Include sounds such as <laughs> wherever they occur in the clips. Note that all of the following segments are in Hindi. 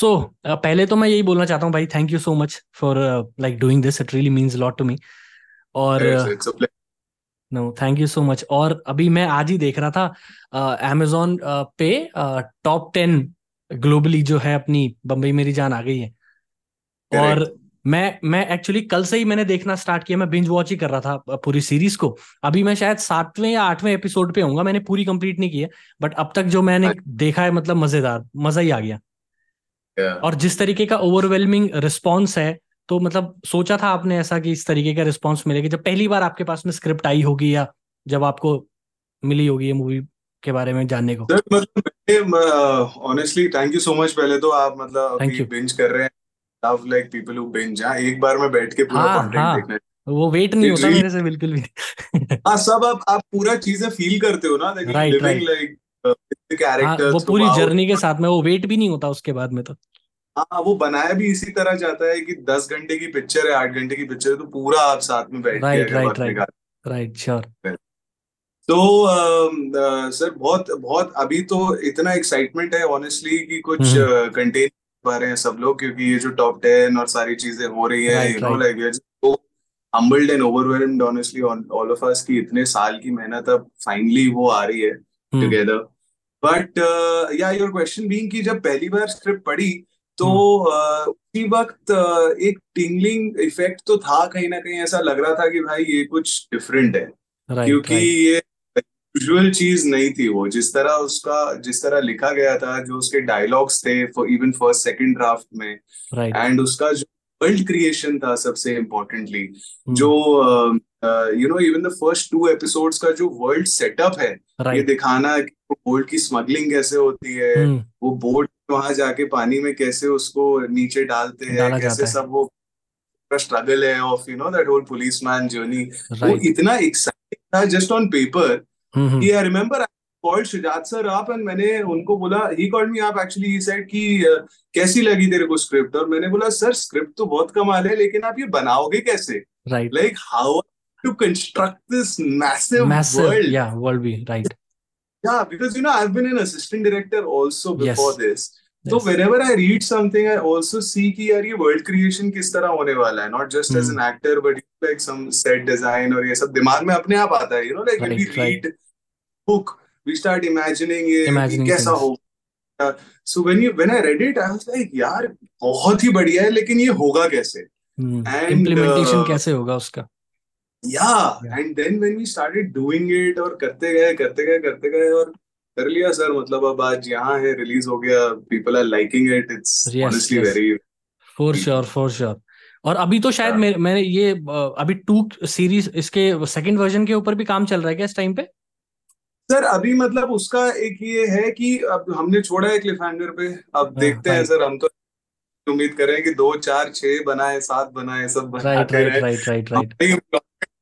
सो पहले तो मैं यही बोलना चाहता हूँ भाई thank you so much for like doing this it really means lot to me और no thank you so much और अभी मैं आज ही देख रहा था अमेजोन uh, uh, पे टॉप टेन ग्लोबली जो है अपनी बम्बई मेरी जान आ गई है। और मैं मैं एक्चुअली कल से ही मैंने देखना स्टार्ट किया मैं बिंज वॉच ही कर रहा था पूरी सीरीज़ को। अभी मैं शायद सातवें या आठवें एपिसोड पे होऊँगा मैंने पूरी कंप्लीट नहीं की है बट अब तक जो मैंने देखा है मतलब मज़ेदार मज़ा ही आ गया। Yeah. और जिस तरीके का ओवरवेलमिंग रिस्पॉन्स है तो मतलब सोचा था आपने ऐसा कि इस तरीके का रिस्पॉन्स मिलेगा। जब पहली बार आपके पास में स्क्रिप्ट आई होगी या जब आपको मिली होगी ये मूवी के बारे में जानने को? मतलब honestly thank you so much पहले तो आप मतलब बिंज कर रहे हैं। Love like people who binge हाँ एक बार में बैठ के पूरा कंटेंट हाँ, हाँ, देखना वो वेट नहीं होता मेरे से बिल्कुल भी। हाँ सब आप आप पूरा चीज़ें फील करते हो ना लाइक कैरेक्टर्स वो पूरी जर्नी के साथ में वो वेट भी नहीं होता उसके बाद में तो। हाँ वो बनाया भी इसी तरह जाता है कि दस घंटे की पिक्चर है आठ घंटे की पिक्चर है तो पूरा आप साथ में बैठ right right right right sure तो सर बहुत बहुत अभी तो इतना एक्साइटमेंट है ऑनेस्टली कि कुछ कंटेन हम्म। पा रहे हैं सब लोग क्योंकि ये जो टॉप टेन और सारी चीज़ें हो रही है you know like humbled and overwhelmed honestly all of us की इतने साल की मेहनत अब फाइनली वो आ रही है together but yeah your question being कि जब पहली बार स्क्रिप्ट पढ़ी तो हम्म। उसी वक्त एक टिंगलिंग इफ़ेक्ट तो था कहीं ना कहीं ऐसा लग रहा था कि भाई ये कुछ डिफरेंट है right, क्योंकि right. ये यूजुअल चीज़ नहीं थी वो जिस तरह उसका जिस तरह लिखा गया था जो उसके डायलॉग्स थे for even first second draft में एंड right. उसका जो वर्ल्ड क्रिएशन था सबसे इम्पोर्टेंटली hmm. जो you know even the first two episodes का जो वर्ल्ड सेटअप है right. ये दिखाना बोट की स्मगलिंग कैसे होती है hmm. वो बोट वहाँ जाके पानी में कैसे उसको नीचे डालते हैं कैसे है. सब वो स्ट्रगल है of you know that whole policeman journey वो इतना एक्साइटिंग था जस्ट ऑन पेपर कि I remember called Shujat sir आप एंड मैंने उनको बोला ही कॉल्ड मी आप एक्चुअली ही सेड कि कैसी लगी तेरे को स्क्रिप्ट और मैंने बोला सर स्क्रिप्ट तो बहुत कमाल है लेकिन आप ये बनाओगे कैसे right like how to construct this massive world या world be right Yeah, because you know I've been an assistant director also before yes. this. So yes. whenever I read something, I also see कि यार ये world creation किस तरह होने वाला है. Not just mm. as an actor, but like some set design और ये सब दिमाग में अपने आप आता है. You know, like right, when we read right. book, we start imagining ये imagining कैसा होगा. So when you when I read it, I was like यार बहुत ही बढ़िया है लेकिन ये होगा कैसे? Mm. And implementation uh, कैसे होगा उसका? Yeah and then when we started doing it और करते गए करते गए करते गए और कर लिया सर मतलब अब आज यहाँ है रिलीज़ हो गया people are liking it it's honestly very for sure for sure और अभी तो शायद yeah. मैंने ये अभी टू सीरीज़ इसके सेकंड वर्जन के ऊपर भी काम चल रहा है क्या इस टाइम पे? सर अभी मतलब उसका एक ये है कि अब हमने छोड़ा है क्लिफ हैंगर पे। अब हाँ, देखते हैं सर हम तो उम्मीद करें कि दो चार छह बनाए सात बनाए सब बनाए right right right right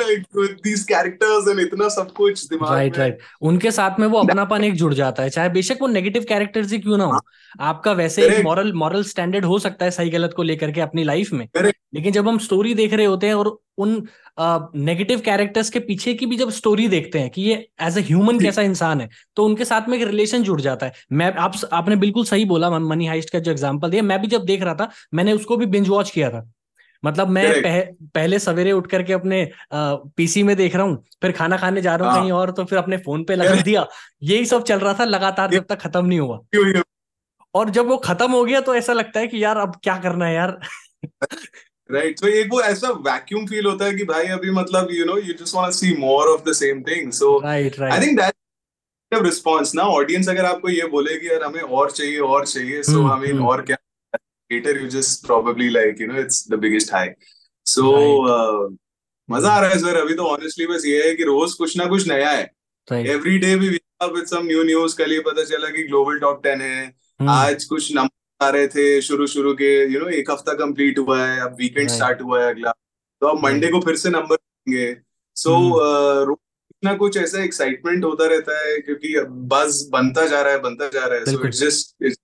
do we do इतना सब कुछ दिमाग राइट राइट उनके साथ में वो अपनापन एक जुड़ जाता है चाहे बेशक वो नेगेटिव कैरेक्टर्स ही क्यों ना हो। हाँ। आपका वैसे एक मॉरल मॉरल स्टैंडर्ड हो सकता है सही गलत को लेकर के अपनी लाइफ में। लेकिन जब हम स्टोरी देख रहे होते हैं और उन नेगेटिव कैरेक्टर्स के पीछे की भी जब स्टोरी देखते हैं कि ये एज ए ह्यूमन कैसा इंसान है तो उनके साथ में एक रिलेशन जुड़ जाता है। मैं आप आपने बिल्कुल सही बोला मनी हाइस्ट का जो एग्ज़ाम्पल दिया मैं भी जब देख रहा था मैंने उसको भी बिंज वॉच किया था। मतलब मैं पह, पहले सवेरे उठ करके अपने पीसी में देख रहा हूँ फिर खाना खाने जा रहा हूँ हाँ। कहीं और तो फिर अपने फ़ोन पे लगा दिया। यही सब चल रहा था लगातार जब तक खत्म नहीं हुआ। और जब वो खत्म हो गया तो ऐसा लगता है कि यार अब क्या करना है यार? <laughs> राइट तो एक वो ऐसा वैक्यूम फील होता है कि भाई अभी मतलब you know you just want to see more of the same thing so right right I think that response ना ऑडियंस अगर आपको ये बोले कि यार हमें और चाहिए और चाहिए सो आई मीन और क्या? Later you just probably like you know it's the biggest high. So right. uh, मज़ा आ रहा है सर अभी तो ऑनेस्टली बस ये है कि रोज कुछ ना कुछ नया है। एवरी डे भी विद सम न्यू न्यूज़ कल ही पता चला कि ग्लोबल टॉप टेन है। hmm. आज कुछ नंबर आ रहे थे शुरू शुरू के। यू नो एक हफ़्ता कंप्लीट हुआ है। अब वीकेंड स्टार्ट हुआ है अगला। तो अब मंडे को फिर से नंबर देंगे। सो कुछ ना कुछ ऐसा एक्साइटमेंट होता रहता है क्योंकि बस बनता जा रहा है बनता जा रहा है। सो इट्स जस्ट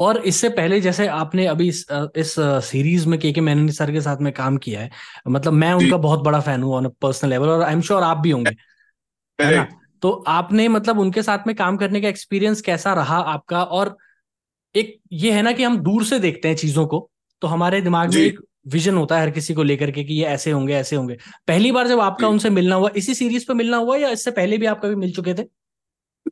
और इससे पहले जैसे आपने अभी इस, इस सीरीज़ में के के मैनन सर के साथ में काम किया है मतलब मैं उनका बहुत बड़ा फ़ैन हूँ ऑन अ पर्सनल लेवल और आई एम श्योर आप भी होंगे है ना? तो आपने मतलब उनके साथ में काम करने का एक्सपीरियंस कैसा रहा आपका? और एक ये है ना कि हम दूर से देखते हैं चीज़ों को तो हमारे दिमाग में एक विजन होता है हर किसी को लेकर के कि ये ऐसे होंगे ऐसे होंगे। पहली बार जब आपका उनसे मिलना हुआ इसी सीरीज़ पे मिलना हुआ या इससे पहले भी आप कभी मिल चुके थे?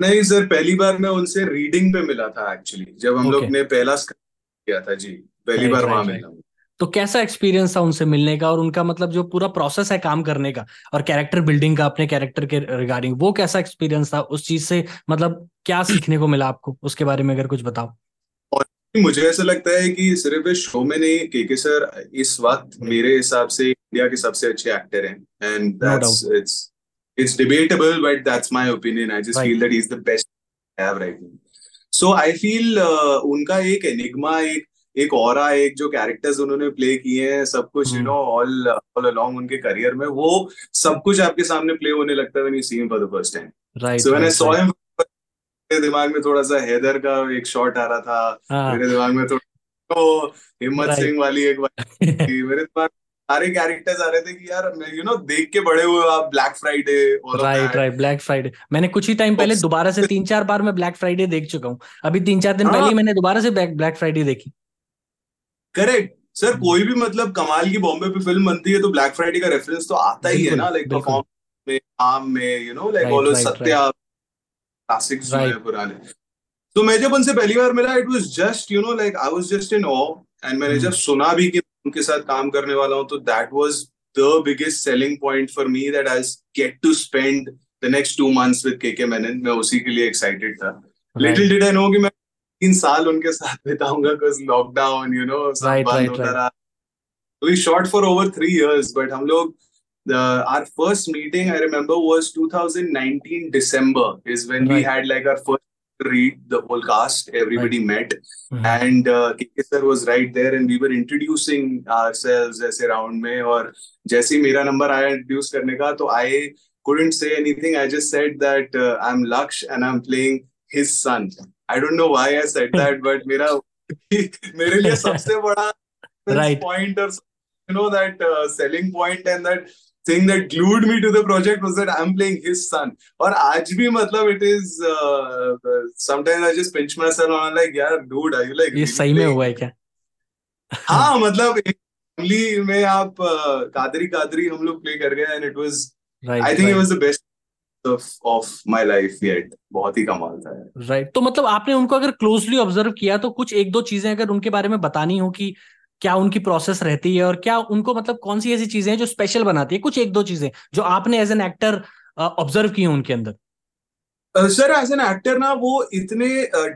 नहीं सर पहली बार मैं उनसे रीडिंग पे मिला था एक्चुअली जब हम लोग ने पहला किया था जी पहली बार वहाँ मिला तो कैसा एक्सपीरियंस था उनसे मिलने का और उनका मतलब जो पूरा प्रोसेस है काम करने का और कैरेक्टर बिल्डिंग का अपने कैरेक्टर के रिगार्डिंग वो कैसा एक्सपीरियंस था? उस चीज़ से मतलब क्या सीखने को मिला आपको? उसके बारे में अगर कुछ बताओ। और मुझे ऐसा लगता है कि सिर्फ़ इस शो में नहीं के के सर इस वक्त मेरे हिसाब से इंडिया के सबसे अच्छे एक्टर हैं and that's it's it's debatable, but that's my opinion. I just right. feel that he's the best I have right now. So I feel uh, उनका एक एनिग्मा एक एक और एक जो कैरेक्टर्स उन्होंने प्ले किए हैं सब कुछ you know all all along उनके करियर में वो सब कुछ आपके सामने प्ले होने लगता है when you see him for the first time right so when I saw him मेरे दिमाग में थोड़ा सा हैदर का एक शॉट आ रहा था हाँ. मेरे दिमाग में थोड़ा तो हिम्मत सिंह वाली एक <laughs> मेरे दिमाग सारे कैरेक्टर्स आ रहे थे कि यार यू नो देख के बड़े हुए आप Black Friday right right Black Friday मैंने कुछ ही टाइम पहले दोबारा से तीन चार बार मैं ब्लैक फ्राइडे देख चुका हूँ। अभी तीन चार दिन हाँ। पहले मैंने दोबारा से ब्लैक फ्राइडे देखी। करेक्ट सर कोई भी मतलब कमाल की बॉम्बे पे फ़िल्म बनती है तो ब्लैक फ्राइडे का रेफरेंस तो आता ही है ना लाइक परफॉर्म में आम में you know like all Satya classics जो है पुराने। तो मैं जब उनसे पहली बार मिला it was just you know like I was just in awe and मैंने hmm. जब सुना भी कि उनके साथ काम करने वाला हूँ तो that was the biggest selling point for me that I get to spend the next two months with K K Menon मैं उसी के लिए एक्साइटेड था। लिटिल डिड आई नो कि मैं तीन साल उनके साथ बिताऊँगा बिकॉज़ लॉकडाउन यू नो सब बंद होता रहा। We shot for over three years but हम लोग the our first meeting I remember was 2019 December is when right. we had like our first read the whole cast. Everybody right. met, mm-hmm. and uh, sir was right there, and we were introducing ourselves ऐसे round में और जैसे मेरा number आया introduce करने का तो I couldn't say anything. I just said that uh, I'm Laksh and I'm playing his son. I don't know why I said <laughs> that, but मेरा <laughs> मेरे लिए सबसे बड़ा right. point or you know that uh, selling point and that thing that glued me to the project was that I'm playing his son. और आज भी मतलब it is uh, sometimes I just pinch myself and I'm like यार dude are you like ये सही में हुआ है क्या? हाँ मतलब फैमिली में आप कादरी कादरी हम लोग प्ले कर गए and it was I think it was the best of my life yet बहुत ही कमाल था राइट right. तो मतलब आपने उनको अगर क्लोजली ऑब्ज़र्व किया तो कुछ एक दो चीज़ें अगर उनके बारे में बतानी हो कि क्या उनकी प्रोसेस रहती है और क्या उनको मतलब कौन सी ऐसी चीज़ें हैं जो स्पेशल बनाती है? कुछ एक दो चीज़ें जो आपने एज एन एक्टर ऑब्ज़र्व की उनके अंदर। सर एज एन एक्टर ना वो इतने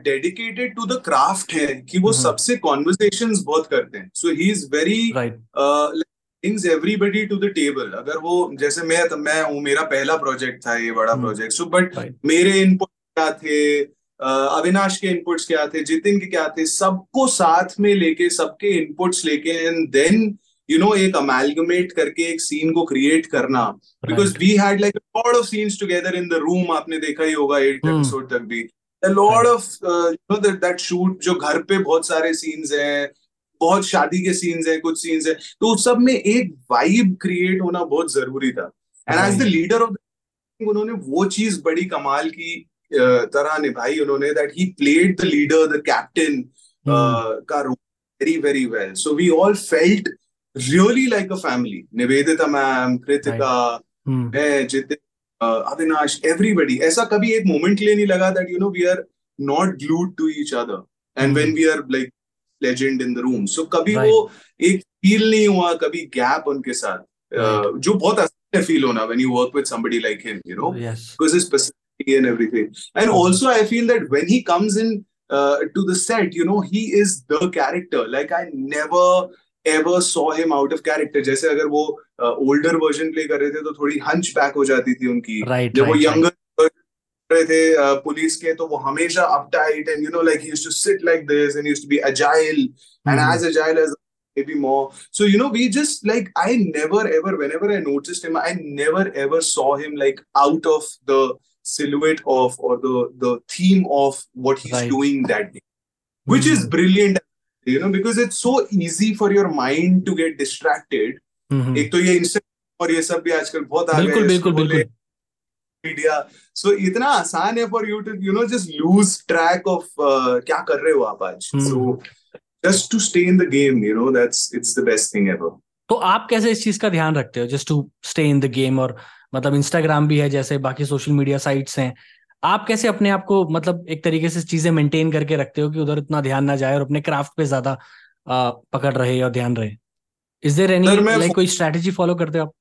डेडिकेटेड टू द क्राफ्ट है कि वो हम्म। सबसे कॉन्वर्सेशन बहुत करते हैं। So he is very brings everybody to the table अगर वो जैसे मैं मैं हूँ मेरा पहला प्रोजेक्ट था ये बड़ा प्रोजेक्ट सो बट मेरे इनपुट क्या थे? अविनाश के इनपुट्स क्या थे? जितिन के क्या थे? सबको साथ में लेके सबके इनपुट्स लेके एंड देन यू नो एक अमेलगमेट करके एक सीन को क्रिएट करना. Because we had like lot of scenes together in the room आपने देखा ही होगा एट एपिसोड hmm. तक भी. Lord of you know that shoot जो घर पे बहुत सारे सीन्स हैं बहुत शादी के सीन्स हैं कुछ सीन्स हैं तो उस सब में एक वाइब क्रिएट होना बहुत ज़रूरी था. And as the leader of उन्होंने वो चीज़ बड़ी कमाल की तरह निभाई उन्होंने that he played the leader the captain का role very very well so we all felt really like a family Nivedita ma'am Kritika मैं जितिन अविनाश एवरीबडी ऐसा कभी एक मोमेंट के लिए नहीं लगा that you know we are not glued to each other and when we are like legend in the room so कभी right. वो एक फील नहीं हुआ कभी गैप उनके साथ right. uh, जो बहुत फील होना when you work with somebody like him you know because his and everything. And also, I feel that when he comes in uh, to the set, you know, he is the character. Like I never ever saw him out of character. जैसे अगर वो ओल्डर वर्जन प्ले कर रहे थे तो थोड़ी हंच बैक हो जाती थी उनकी right, जब right, वो यंगर right. रहे थे पुलिस के तो वो हमेशा uptight and you know like he used to sit like this and used to be agile and as agile as maybe more. So, you know, we just like, I never ever, whenever I noticed him, I never ever saw him like out of the silhouette of or the the theme of what he's right. doing that day, which mm-hmm. is brilliant, you know, because it's so easy for your mind to get distracted. Mm-hmm. एक तो ये इंस्टाग्राम और ये सब भी आजकल बहुत आ गए बिल्कुल बिल्कुल मीडिया सो इतना आसान है for you to you know just lose track of क्या कर रहे हो आप आज so just to stay in the game you know that's it's the best thing ever तो आप कैसे इस चीज़ का ध्यान रखते हो just to stay in the game और मतलब इंस्टाग्राम भी है जैसे बाकी सोशल मीडिया साइट्स हैं आप कैसे अपने आप को मतलब एक तरीके से चीज़ें मेंटेन करके रखते हो कि उधर इतना ध्यान ना जाए और अपने क्राफ्ट पे ज़्यादा पकड़ रहे और ध्यान रहे इज़ देर एनी लाइक कोई स्ट्रेटेजी फॉलो करते हो आप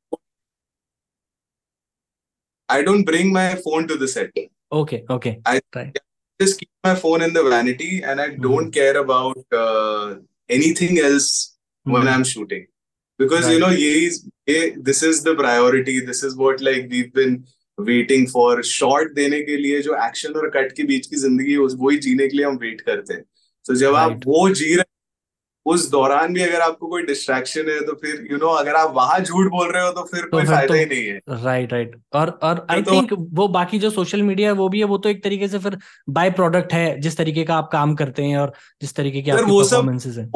I don't bring my phone to the set. Okay, okay. I right. just keep my phone in the vanity and I don't mm care about uh, anything else mm when I'm shooting. Because, right. you know, ye is, ye, this is the priority. This is what like we've been waiting for shot देने के लिए जो एक्शन और कट के बीच की ज़िंदगी है वही जीने के लिए हम वेट करते हैं तो जब right. आप वो जी रहे उस दौरान भी अगर आपको कोई डिस्ट्रैक्शन है तो फिर यू you नो know, अगर आप वहाँ झूठ बोल रहे हो तो फिर तो कोई फ़ायदा तो, ही नहीं है राइट राइट और और आई तो, थिंक वो बाकी जो सोशल मीडिया है वो भी है वो तो एक तरीके से फिर बाय प्रोडक्ट है जिस तरीके का आप काम करते हैं और जिस तरीके के आपके परफॉर्मेंसेस हैं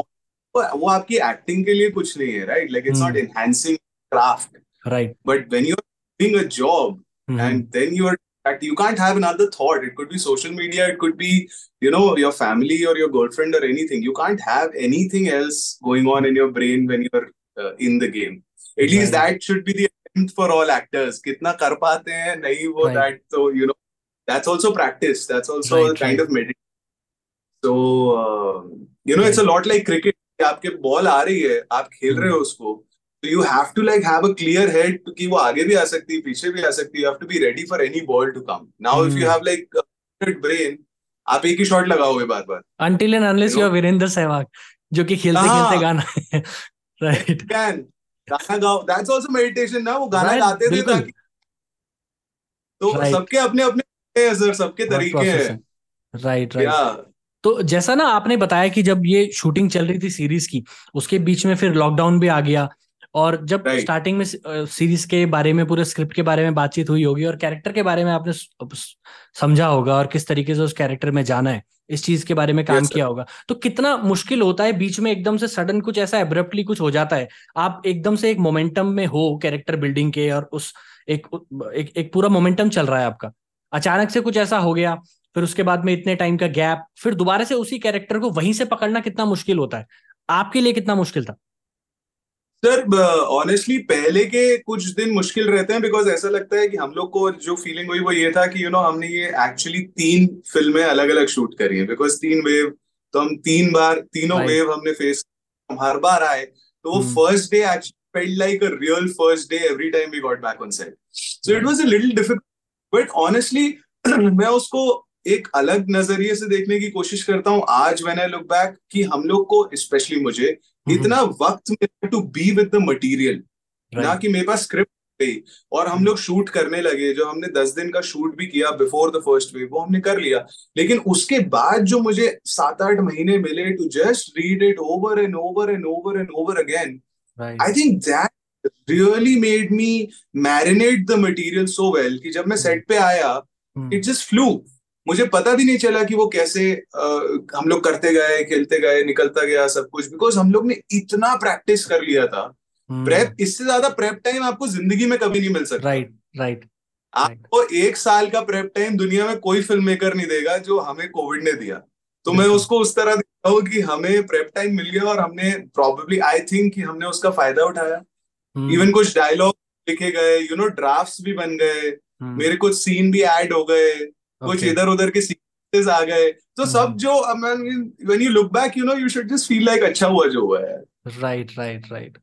वो आपकी एक्टिंग के लिए कुछ नहीं है right like it's not enhancing craft right but when you are doing a job and then you are that you can't have another thought it could be social media it could be you know your family or your girlfriend or anything you can't have anything else going on in your brain when you're uh, in the game at least that should be the attempt for all actors kitna kar pate hain nahi wo right. that so you know that's also practice that's also right, a kind right. of meditation so uh, you know it's a lot like cricket आपके बॉल आ रही है आप खेल रहे हो उसको So you have to like have a clear head to कि वो आगे भी आ सकती है पीछे भी आ सकती है you have to be ready for any ball to come. Now mm. if you have like a आप एक ही शॉट लगाओगे बार बार until and unless you are Virendra Sehwag जो कि खेलते खेलते गाना राइट कैन गाना गाओ। दैट्स आल्सो मेडिटेशन ना वो गाना गाते थे ताकि तो सबके अपने अपने सर सबके तरीके हैं। राइट राइट तो जैसा ना आपने बताया कि जब ये शूटिंग चल रही थी सीरीज़ की उसके बीच में फिर लॉकडाउन भी आ गया और जब स्टार्टिंग में सीरीज़ के बारे में पूरे स्क्रिप्ट के बारे में बातचीत हुई होगी और कैरेक्टर के बारे में आपने समझा होगा और किस तरीके से उस कैरेक्टर में जाना है इस चीज़ के बारे में काम yes, किया होगा। तो कितना मुश्किल होता है बीच में एकदम से सडन कुछ ऐसा एब्रप्टली कुछ हो जाता है आप एकदम से एक मोमेंटम में हो कैरेक्टर बिल्डिंग के और उस एक एक, एक पूरा मोमेंटम चल रहा है आपका। अचानक से कुछ ऐसा हो गया फिर उसके बाद में इतने टाइम का गैप फिर दोबारा से उसी कैरेक्टर को वहीं से पकड़ना कितना मुश्किल होता है? आपके लिए कितना मुश्किल था? सर ऑनेस्टली पहले के कुछ दिन मुश्किल रहते हैं बिकॉज़ ऐसा लगता है कि हम लोग को जो फीलिंग हुई वो ये था कि यू you नो know, हमने ये एक्चुअली तीन फ़िल्में अलग अलग शूट करी हैं। बिकॉज़ तीन वेव तो हम तीन बार तीनों वेव हमने फेस हम हर बार आए। तो वो first day actually felt like a real first day every time we got back on set. So it was a little difficult. But honestly, <clears throat> मैं उसको एक अलग नज़रिए से देखने की कोशिश करता हूँ। आज व्हेन आई लुक बैक कि हम लोग को स्पेशली मुझे हम्म। इतना वक्त मिला to be with the material ना कि मेरे पास स्क्रिप्ट गई और हम लोग शूट करने लगे जो हमने दस दिन का शूट भी किया बिफोर द फ़र्स्ट वेव वो हमने कर लिया। लेकिन उसके बाद जो मुझे सात आठ महीने मिले to just read it over and over and over and over again I think that really made me marinate the material so well कि जब मैं सेट पे आया इट जस्ट फ्लू मुझे पता भी नहीं चला कि वो कैसे आ, हम लोग करते गए खेलते गए निकलता गया सब कुछ बिकॉज़ हम लोग ने इतना प्रैक्टिस कर लिया था। प्रेप हम्म। इससे ज़्यादा प्रेप टाइम आपको ज़िंदगी में कभी नहीं मिल सकता। राइट राइट आपको एक साल का प्रेप टाइम दुनिया में कोई फ़िल्म मेकर नहीं देगा जो हमें कोविड ने दिया। तो मैं उसको उस तरह देखता हूँ कि हमें प्रेप टाइम मिल गया और हमने प्रॉबेबली आई थिंक कि हमने उसका फ़ायदा उठाया। इवन हम्म। कुछ डायलॉग लिखे गए यू नो ड्राफ्ट भी बन गए। हम्म। मेरे कुछ सीन भी ऐड हो गए। कुछ इधर उधर के सीक्वेंसेस आ गए। तो सब हम्म। जो when you look back you know you should just feel like अच्छा हुआ जो हुआ है। राइट राइट राइट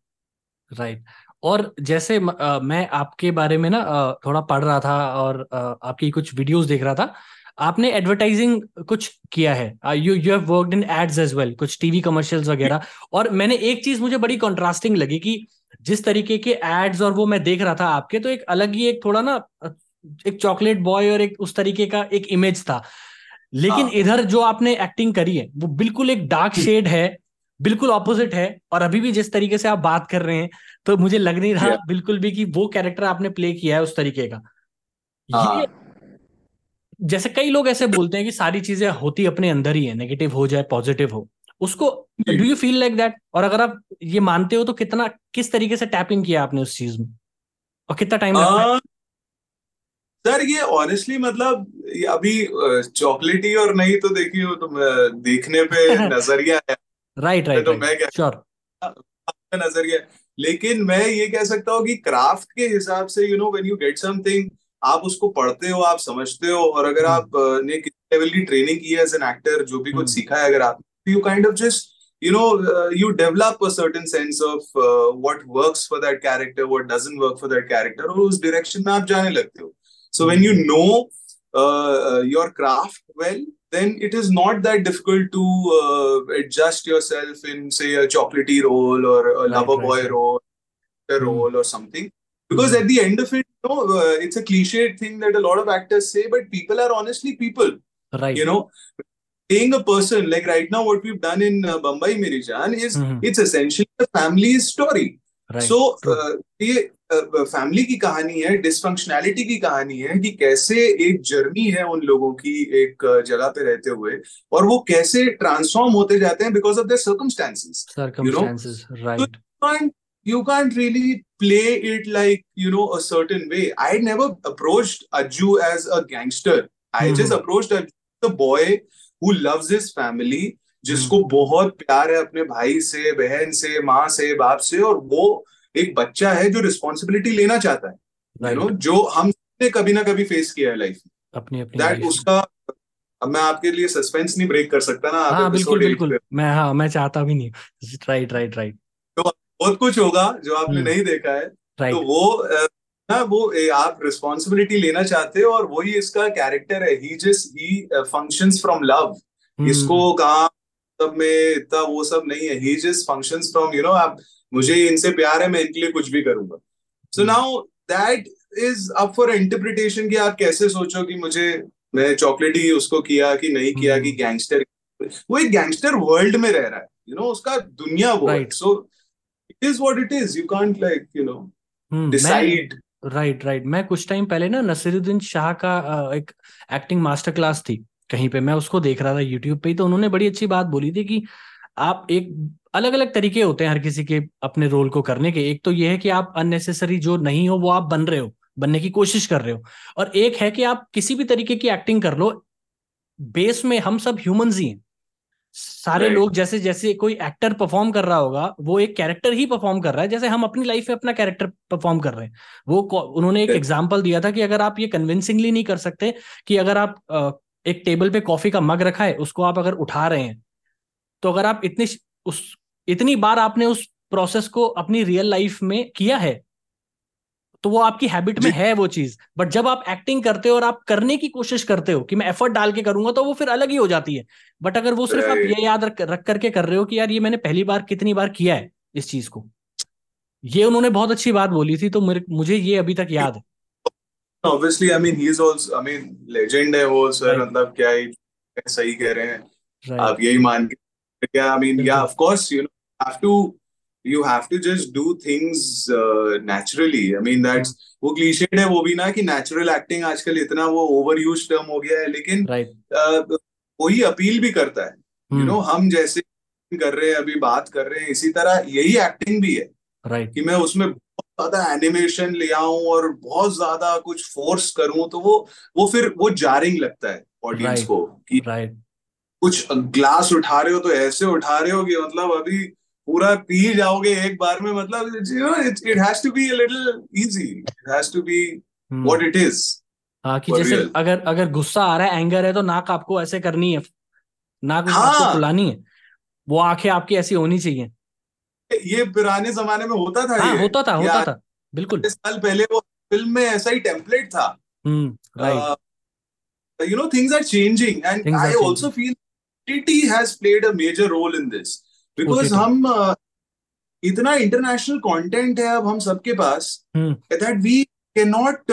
राइट और जैसे आ, मैं आपके बारे में ना थोड़ा पढ़ रहा था और आ, आपकी कुछ वीडियोस देख रहा था। आपने एडवर्टाइजिंग कुछ किया है? You you have worked in ads as well कुछ टीवी कमर्शियल्स वगैरह। और मैंने एक चीज़ मुझे बड़ी कॉन्ट्रास्टिंग लगी कि जिस तरीके के एड्स और वो मैं देख रहा था आपके तो एक अलग ही एक थोड़ा ना एक चॉकलेट बॉय और एक उस तरीके का एक इमेज था। लेकिन हाँ. इधर जो आपने एक्टिंग करी है वो बिल्कुल एक डार्क शेड है बिल्कुल ऑपोजिट है और अभी भी जिस तरीके से आप बात कर रहे हैं तो मुझे लग नहीं रहा बिल्कुल भी कि वो कैरेक्टर आपने प्ले किया है उस तरीके का। हाँ. ये जैसे कई लोग ऐसे बोलते हैं कि सारी चीज़ें होती अपने अंदर ही है नेगेटिव हो जाए पॉजिटिव हो। उसको do you feel like that और अगर आप ये मानते हो तो कितना किस तरीके से टैप इन किया आपने उस चीज़ में? और कितना टाइम लगता है? सर ये ऑनेस्टली मतलब अभी चॉकलेटी और नहीं तो देखिए तो देखने <laughs> पे नज़रिया है। राइट राइट तो मैं क्या श्योर नज़रिया लेकिन मैं ये कह सकता हूँ कि क्राफ्ट के हिसाब से you know when you get something आप उसको पढ़ते हो आप समझते हो और अगर हम्म। आप ने किस लेवल की ट्रेनिंग की है एज एन एक्टर जो भी कुछ हम्म। सीखा है अगर आप you kind of just you know uh, you develop a certain sense of uh, what works for that character what doesn't work for that character और उस direction में आप जाने लगते हो। So when you know uh, uh, your craft well then it is not that difficult to uh, adjust yourself in say a chocolatey role or a lover right, boy right. role a mm. role or something because at the end of it you know, uh, it's a cliched thing that a lot of actors say but people are honestly people right you know playing a person like right now what we've done in uh, Bombay Mirijan is mm-hmm. it's essentially a family story right. so uh, family uh, की कहानी है डिसफंक्शनैलिटी की कहानी है कि कैसे एक जर्नी है उन लोगों की एक uh, जगह पे रहते हुए और वो कैसे ट्रांसफॉर्म होते जाते हैं because of their circumstances circumstances you can't really play it like you know a certain way i never approached Ajju as a gangster i mm-hmm. just approached Ajju, the boy who loves his family जिसको hmm. बहुत प्यार है अपने भाई से बहन से माँ से बाप से और वो एक बच्चा है जो रिस्पॉन्सिबिलिटी लेना चाहता है right. जो हमने कभी ना कभी फेस किया है लाइफ में। अपनी अपनी दैट उसका अब मैं आपके लिए सस्पेंस नहीं ब्रेक कर सकता ना हाँ बिल्कुल बिल्कुल। मैं हाँ मैं चाहता भी नहीं। राइट राइट राइट तो बहुत कुछ होगा जो आपने hmm. नहीं देखा है। right. तो वो ना वो आप रिस्पॉन्सिबिलिटी लेना चाहते हो और वही इसका कैरेक्टर है। He just he functions from love इसको कहा सब में इतना वो सब नहीं है। He just functions from you know आप मुझे इनसे प्यार है मैं इनके लिए कुछ भी करूँगा। So now that is up for interpretation कि आप कैसे सोचो कि मुझे मैं चॉकलेट ही उसको किया कि नहीं किया कि गैंगस्टर hmm. वो एक गैंगस्टर वर्ल्ड में रह रहा है यू you नो know, उसका दुनिया वो so it is what it is you can't like you know decide right right मैं कुछ टाइम पहले ना नसीरुद्दीन शाह का एक एक्टिंग मास्टर क्लास थी कहीं पे मैं उसको देख रहा था यूट्यूब पे तो उन्होंने बड़ी अच्छी बात बोली थी कि आप एक अलग अलग तरीके होते हैं हर किसी के अपने रोल को करने के। एक तो ये है कि आप अननेसेसरी जो नहीं हो वो आप बन रहे हो बनने की कोशिश कर रहे हो। और एक है कि आप किसी भी तरीके की एक्टिंग कर लो बेस में हम सब ह्यूमंस ही हैं। सारे right. लोग जैसे जैसे कोई एक्टर परफॉर्म कर रहा होगा वो एक कैरेक्टर ही परफॉर्म कर रहा है जैसे हम अपनी लाइफ में अपना कैरेक्टर परफॉर्म कर रहे हैं। वो उन्होंने एक एग्ज़ाम्पल दिया था कि अगर आप ये कन्विंसिंगली नहीं कर सकते कि अगर आप एक टेबल पे कॉफ़ी का मग रखा है उसको आप अगर उठा रहे हैं तो अगर आप इतनी उस इतनी बार आपने उस प्रोसेस को अपनी रियल लाइफ में किया है तो वो आपकी हैबिट में है वो चीज़। बट जब आप एक्टिंग करते हो और आप करने की कोशिश करते हो कि मैं एफर्ट डाल के करूँगा तो वो फिर अलग ही हो जाती है। बट अगर वो सिर्फ़ आप ये याद रख, रख करके कर रहे हो कि यार ये मैंने पहली बार कितनी बार किया है इस चीज़ को ये उन्होंने बहुत अच्छी बात बोली थी तो मुझे ये अभी तक याद है। Obviously i mean he's also i mean legend है वो सर मतलब क्या ही सही कह रहे हैं। आप यही मान के क्या आई मीन या of course you know have to you have to just do things uh, naturally. I mean that's. वो क्लीशेड है वो भी ना कि नेचुरल एक्टिंग आजकल इतना वो ओवर यूज़ टर्म हो गया है लेकिन right. uh, वही अपील भी करता है यू you नो hmm. हम जैसे कर रहे हैं अभी बात कर रहे हैं इसी तरह यही एक्टिंग भी है right. कि मैं उसमें बहुत ज़्यादा एनिमेशन ले आऊँ और बहुत ज़्यादा कुछ फोर्स करूँ तो वो वो फिर वो जारिंग लगता है ऑडियंस right. को कि right. कुछ ग्लास उठा रहे हो तो ऐसे उठा रहे हो कि मतलब अभी पूरा पी जाओगे एक बार में मतलब it has to be a little easy it has to be what it is हाँ कि जैसे real. अगर अगर गुस्सा आ रहा है एंगर है तो नाक आपको ऐसे करनी है। नाक हाँ. आपको खुलानी है। वो आँखें आपकी ऐसी होनी चाहिए। ये पुराने जमाने में होता था हाँ, ये। होता था होता था। बिल्कुल। साल पहले वो फ़िल्म में ऐसा ही टेम्पलेट था। You know things are changing and I also feel T has played a major role in this because हम uh, इतना इंटरनेशनल कंटेंट है अब हम सबके पास that we can not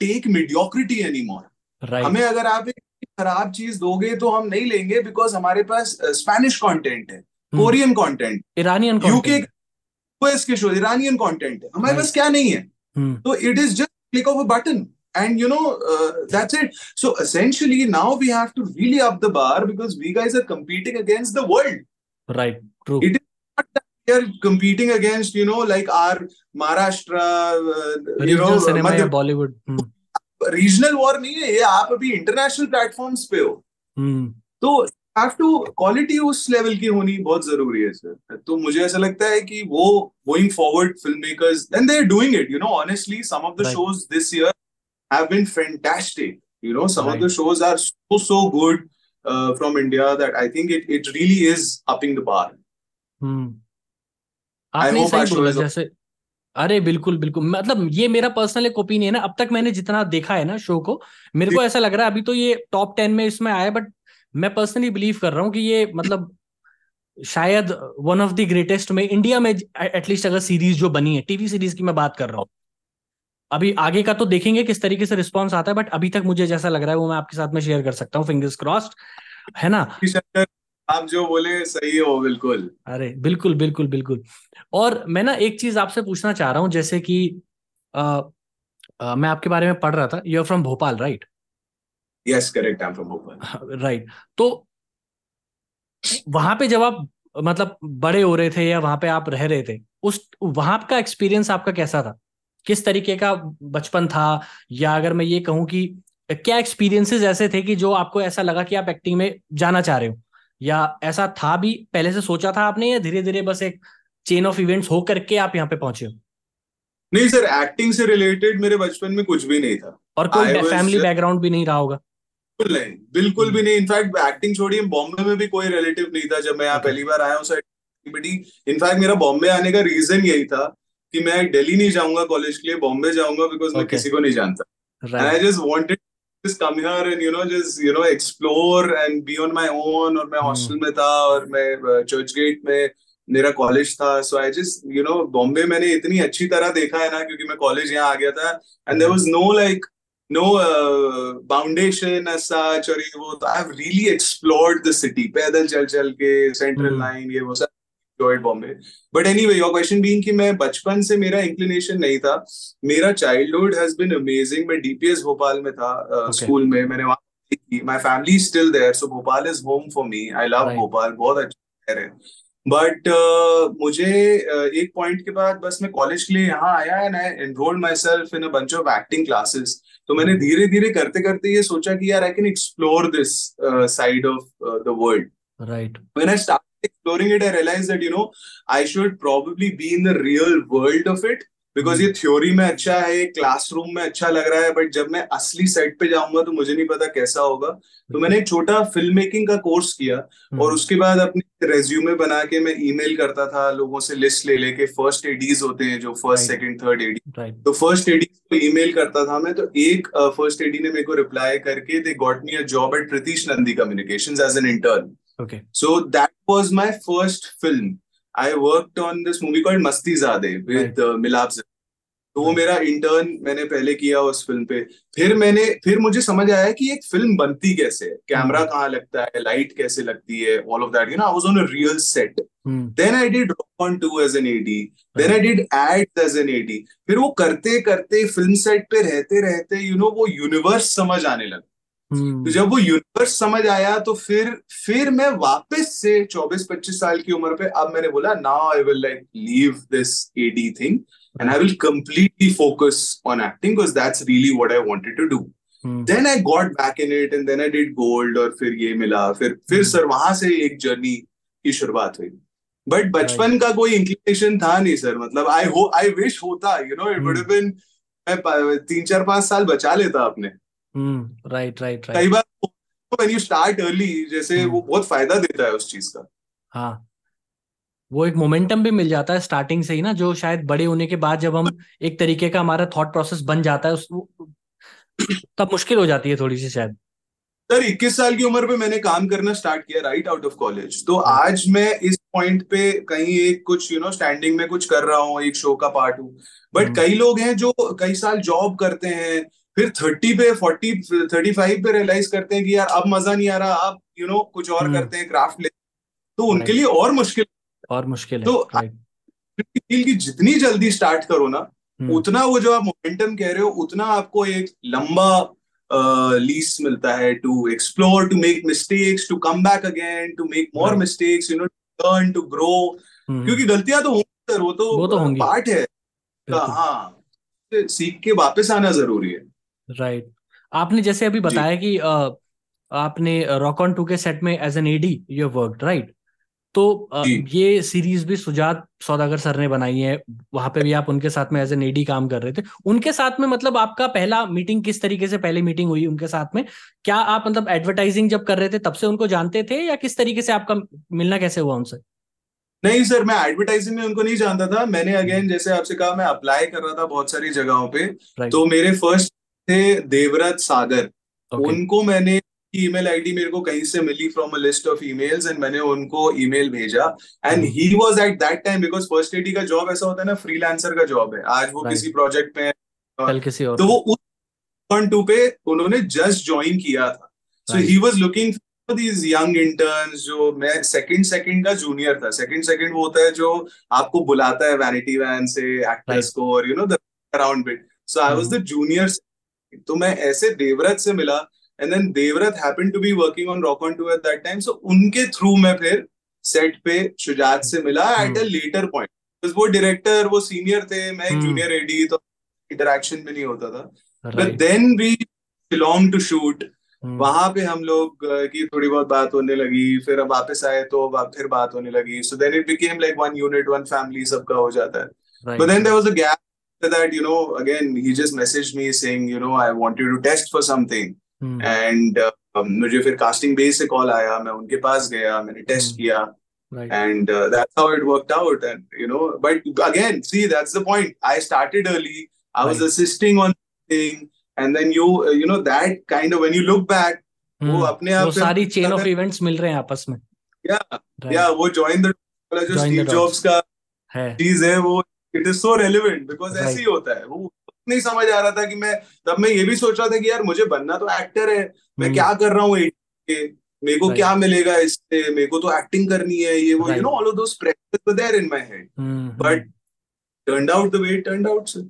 take mediocrity any more हमें अगर आप एक खराब चीज़ दोगे तो हम नहीं लेंगे बिकॉज़ हमारे पास स्पेनिश uh, कंटेंट है Korean content Iranian UK US के शो ईरानियन कंटेंट है हमारे पास क्या नहीं है। hmm. तो it is just click of a button and you know uh, that's it. So essentially now we have to really up the bar because we guys are competing against the world. Right true it is not that we are competing against you know like our maharashtra uh, you know cinema Madhya, bollywood hmm. Regional war नहीं है ये आप अभी इंटरनेशनल प्लेटफॉर्म्स पे हो hmm. तो हैव टू क्वालिटी उस लेवल की होनी बहुत ज़रूरी है सर तो मुझे ऐसा लगता है कि वो going forward film makers and they are doing it you know honestly some of the shows this year have been fantastic you know some right. of the shows are so so good uh, from india that i think it it really is upping the bar. Hmm. आपने सही बोला जैसे अरे बिल्कुल बिल्कुल। मतलब ये मेरा पर्सनल एक ओपिनियन है अब तक मैंने जितना देखा है ना शो को मेरे को ऐसा लग रहा है अभी तो ये टॉप टेन में इसमें आया बट मैं पर्सनली बिलीव कर रहा हूँ कि ये मतलब शायद वन ऑफ़ द ग्रेटेस्ट में इंडिया में एटलीस्ट अगर सीरीज़ जो बनी है टीवी सीरीज़ की मैं बात कर रहा हूँ। अभी आगे का तो देखेंगे किस तरीके से रिस्पॉन्स आता है बट अभी तक मुझे जैसा लग रहा है वो मैं आपके साथ में शेयर कर सकता हूँ फिंगर्स क्रॉस्ड है ना? आप जो बोले सही हो बिल्कुल। अरे बिल्कुल बिल्कुल बिल्कुल। और मैं ना एक चीज़ आपसे पूछना चाह रहा हूँ जैसे कि आ, आ, मैं आपके बारे में पढ़ रहा था you are from Bhopal right yes correct I am from Bhopal right तो वहाँ पे जब आप मतलब बड़े हो रहे थे या वहाँ पे आप रह रहे थे उस वहाँ का एक्सपीरियंस आपका कैसा था? किस तरीके का बचपन था? या अगर मैं ये कहूँ कि क्या एक्सपीरियंसेस ऐसे थे कि जो आपको ऐसा लगा कि आप एक्टिंग में जाना चाह रहे हो? या ऐसा था भी पहले से सोचा था आपने या धीरे धीरे बस एक चेन ऑफ़ इवेंट्स हो करके आप यहाँ पे पहुँचे हो? नहीं सर एक्टिंग से रिलेटेड मेरे बचपन में कुछ भी नहीं था। और कोई फैमिली बैकग्राउंड भी नहीं रहा होगा। बिल्कुल नहीं बिल्कुल भी नहीं। इनफैक्ट एक्टिंग छोड़िए बॉम्बे में भी कोई रिलेटिव नहीं था जब मैं यहाँ पहली बार आया हूँ इनफैक्ट मेरा बॉम्बे आने का रीजन यही था कि मैं दिल्ली नहीं जाऊँगा कॉलेज के लिए बॉम्बे जाऊँगा बिकॉज़ मैं किसी को नहीं जानता। I just wanted just come here and you know just you know explore and be on my own और मैं हॉस्टल hmm. में था और मैं चर्च गेट में मेरा कॉलेज था। So I just you know Bombay मैंने इतनी अच्छी तरह देखा है ना क्योंकि मैं कॉलेज यहाँ आ गया था। And there was no like no uh, foundation as such or ये वो तो I've really explored the city पैदल चल चल के सेंट्रल लाइन ये वो सब। Enjoyed Bombay but anyway your question being कि मैं बचपन से मेरा इंक्लिनेशन नहीं था मेरा चाइल्डहुड हैज़ बीन अमेजिंग मैं डीपीएस भोपाल में था स्कूल में। मैंने वहाँ my family still there so Bhopal is home for me I love Bhopal बहुत अच्छा है। बट uh, मुझे uh, एक पॉइंट के बाद बस मैं कॉलेज के लिए यहाँ आया and I enrolled myself in bunch of acting classes तो मैंने धीरे धीरे करते करते ये सोचा कि यार I can explore this side of the world right when I start exploring it, I realized that, you know, I should probably be in the real world of it. बिकॉज़ ये थ्योरी में अच्छा है क्लासरूम में अच्छा लग रहा है बट जब मैं असली सेट पे जाऊँगा तो मुझे नहीं पता कैसा होगा। तो मैंने एक छोटा फ़िल्म मेकिंग का कोर्स किया और उसके बाद अपने रेज्यूमे बना के मैं ईमेल करता था लोगों से लिस्ट ले लेके फ़र्स्ट एडीज होते हैं जो फ़र्स्ट सेकंड थर्ड एडी तो फ़र्स्ट एडी को ईमेल करता था मैं तो एक फ़र्स्ट एडी ने मेरे को रिप्लाई करके they got me a job at Pritish Nandy communications as an intern Okay. So that was my first film. I worked on this movie called Masti Zade with right. uh, Milap तो वो मेरा इंटर्न मैंने पहले किया उस फ़िल्म पे। फिर मैंने फिर मुझे समझ आया कि एक फ़िल्म बनती कैसे है? कैमरा कहाँ लगता है? लाइट कैसे लगती है? All of that you know I was on a real set then I did Rock On two as an AD then I did ad as an AD फिर वो करते करते फ़िल्म सेट पे रहते रहते यू नो वो यूनिवर्स समझ आने लगा। तो जब वो यूनिवर्स समझ आया तो फिर फिर मैं वापस से 24-25 साल की उम्र पे अब मैंने बोला now I will like leave this AD thing and I will completely focus on acting because that's really what I wanted to do then I got back in it and then I did Gold और फिर ये मिला फिर फिर सर वहाँ से एक जर्नी की शुरुआत हुई। बट बचपन का कोई इंक्लिनेशन था नहीं सर मतलब आई हो आई विश होता you know it would have been मैं तीन चार पाँच साल बचा लेता अपने। राइट राइट राइट कई बार व्हेन यू स्टार्ट अर्ली जैसे hmm. वो बहुत फ़ायदा देता है उस चीज़ का। हाँ। वो एक मोमेंटम भी मिल जाता है स्टार्टिंग से ही ना जो शायद बड़े होने के बाद जब हम एक तरीके का हमारा थॉट प्रोसेस बन जाता है उस <coughs> तब मुश्किल हो जाती है थोड़ी सी शायद। सर 21 साल की उम्र पे मैंने काम करना स्टार्ट किया राइट आउट ऑफ़ कॉलेज तो आज मैं इस पॉइंट पे कहीं एक कुछ यू नो स्टैंडिंग में कुछ कर रहा हूँ एक शो का पार्ट हूँ। बट हम्म। कई लोग हैं जो कई साल जॉब करते हैं फिर थर्टी पे फोर्टी थर्टी फाइव पे रियलाइज़ करते हैं कि यार अब मज़ा नहीं आ रहा अब यू नो कुछ और हम्म। करते हैं क्राफ्ट ले। तो उनके लिए और मुश्किल और मुश्किल तो फील की जितनी जल्दी स्टार्ट करो ना हम्म। उतना वो जो आप मोमेंटम कह रहे हो उतना आपको एक लंबा लीज मिलता है to explore to make mistakes to come back again to make more mistakes you know learn to grow क्योंकि गलतियाँ तो होंगी सर वो तो वो तो पार्ट है। हाँ सीख के वापस आना ज़रूरी है। राइट। right. आपने जैसे अभी बताया कि आ, आपने रॉक ऑन टू के सेट में as an AD you work right तो ये सीरीज़ भी सुजात सौदागर सर ने बनाई है। वहाँ पे भी आप उनके साथ में एज एन एडी काम कर रहे थे। उनके साथ में मतलब आपका पहला मीटिंग किस तरीके से पहली मीटिंग हुई उनके साथ में? क्या आप मतलब एडवर्टाइजिंग जब कर रहे थे तब से उनको जानते थे या किस तरीके से आपका मिलना कैसे हुआ उनसे? नहीं सर मैं एडवर्टाइजिंग में उनको नहीं जानता था। मैंने अगेन जैसे आपसे कहा मैं अप्लाई कर रहा था बहुत सारी जगहों पे। तो मेरे फ़र्स्ट थे देवरत सागर। Okay. उनको मैंने ईमेल आईडी मेरे को कहीं से मिली from a list of emails and मैंने उनको ईमेल भेजा। And he was at that time because first AD का जॉब ऐसा होता है ना फ्रीलांसर का जॉब है। आज वो right. किसी प्रोजेक्ट में कल किसी और तो वो उस टू पे उन्होंने जस्ट ज्वाइन किया था। So he was looking these young interns जो मैं सेकंड सेकंड का जूनियर था। सेकंड सेकंड वो होता है जो आपको बुलाता है वैनिटी वैन से एक्टर्स को और you know the around bit so I was the junior तो मैं ऐसे देवरत से मिला and then Devrat happen to be working on Rock On two at that time so उनके थ्रू मैं फिर सेट पे शुजात से मिला एट अ लेटर पॉइंट वो डायरेक्टर वो सीनियर थे मैं जूनियर hmm. एडी तो इंटरेक्शन भी नहीं होता था. But then we belong to shoot वहाँ पे हम लोग की थोड़ी बहुत बात होने लगी फिर अब वापस आए तो फिर बात होने लगी. So then it became like one unit one family सबका हो जाता है. But then there was a gap that you know again he just message me saying you know I want you to test for something and hmm. uh, मुझे फिर कास्टिंग बेस से कॉल आया मैं उनके पास गया मैंने टेस्ट hmm. किया Right. And uh, that's how it worked out. And, you know, but again, see, that's the point. I started early. I was right. assisting on thing. And then you, uh, you know, that kind of, when you look back, hmm. वो अपने आप वो सारी चेन ऑफ़ इवेंट्स मिल रहे हैं आपस में या या वो जॉइन द वाला जो स्टीव जॉब्स का चीज़ है वो it is so relevant because ऐसे ही होता है। वो नहीं समझ आ रहा था कि मैं तब मैं ये भी सोच रहा था कि यार मुझे बनना तो एक्टर है। मैं हम्म। क्या कर रहा हूँ मेरे को क्या मिलेगा इससे? मेरे को तो एक्टिंग करनी है ये वो। You know all of those pressures were there in my head but turned out the way turned out sir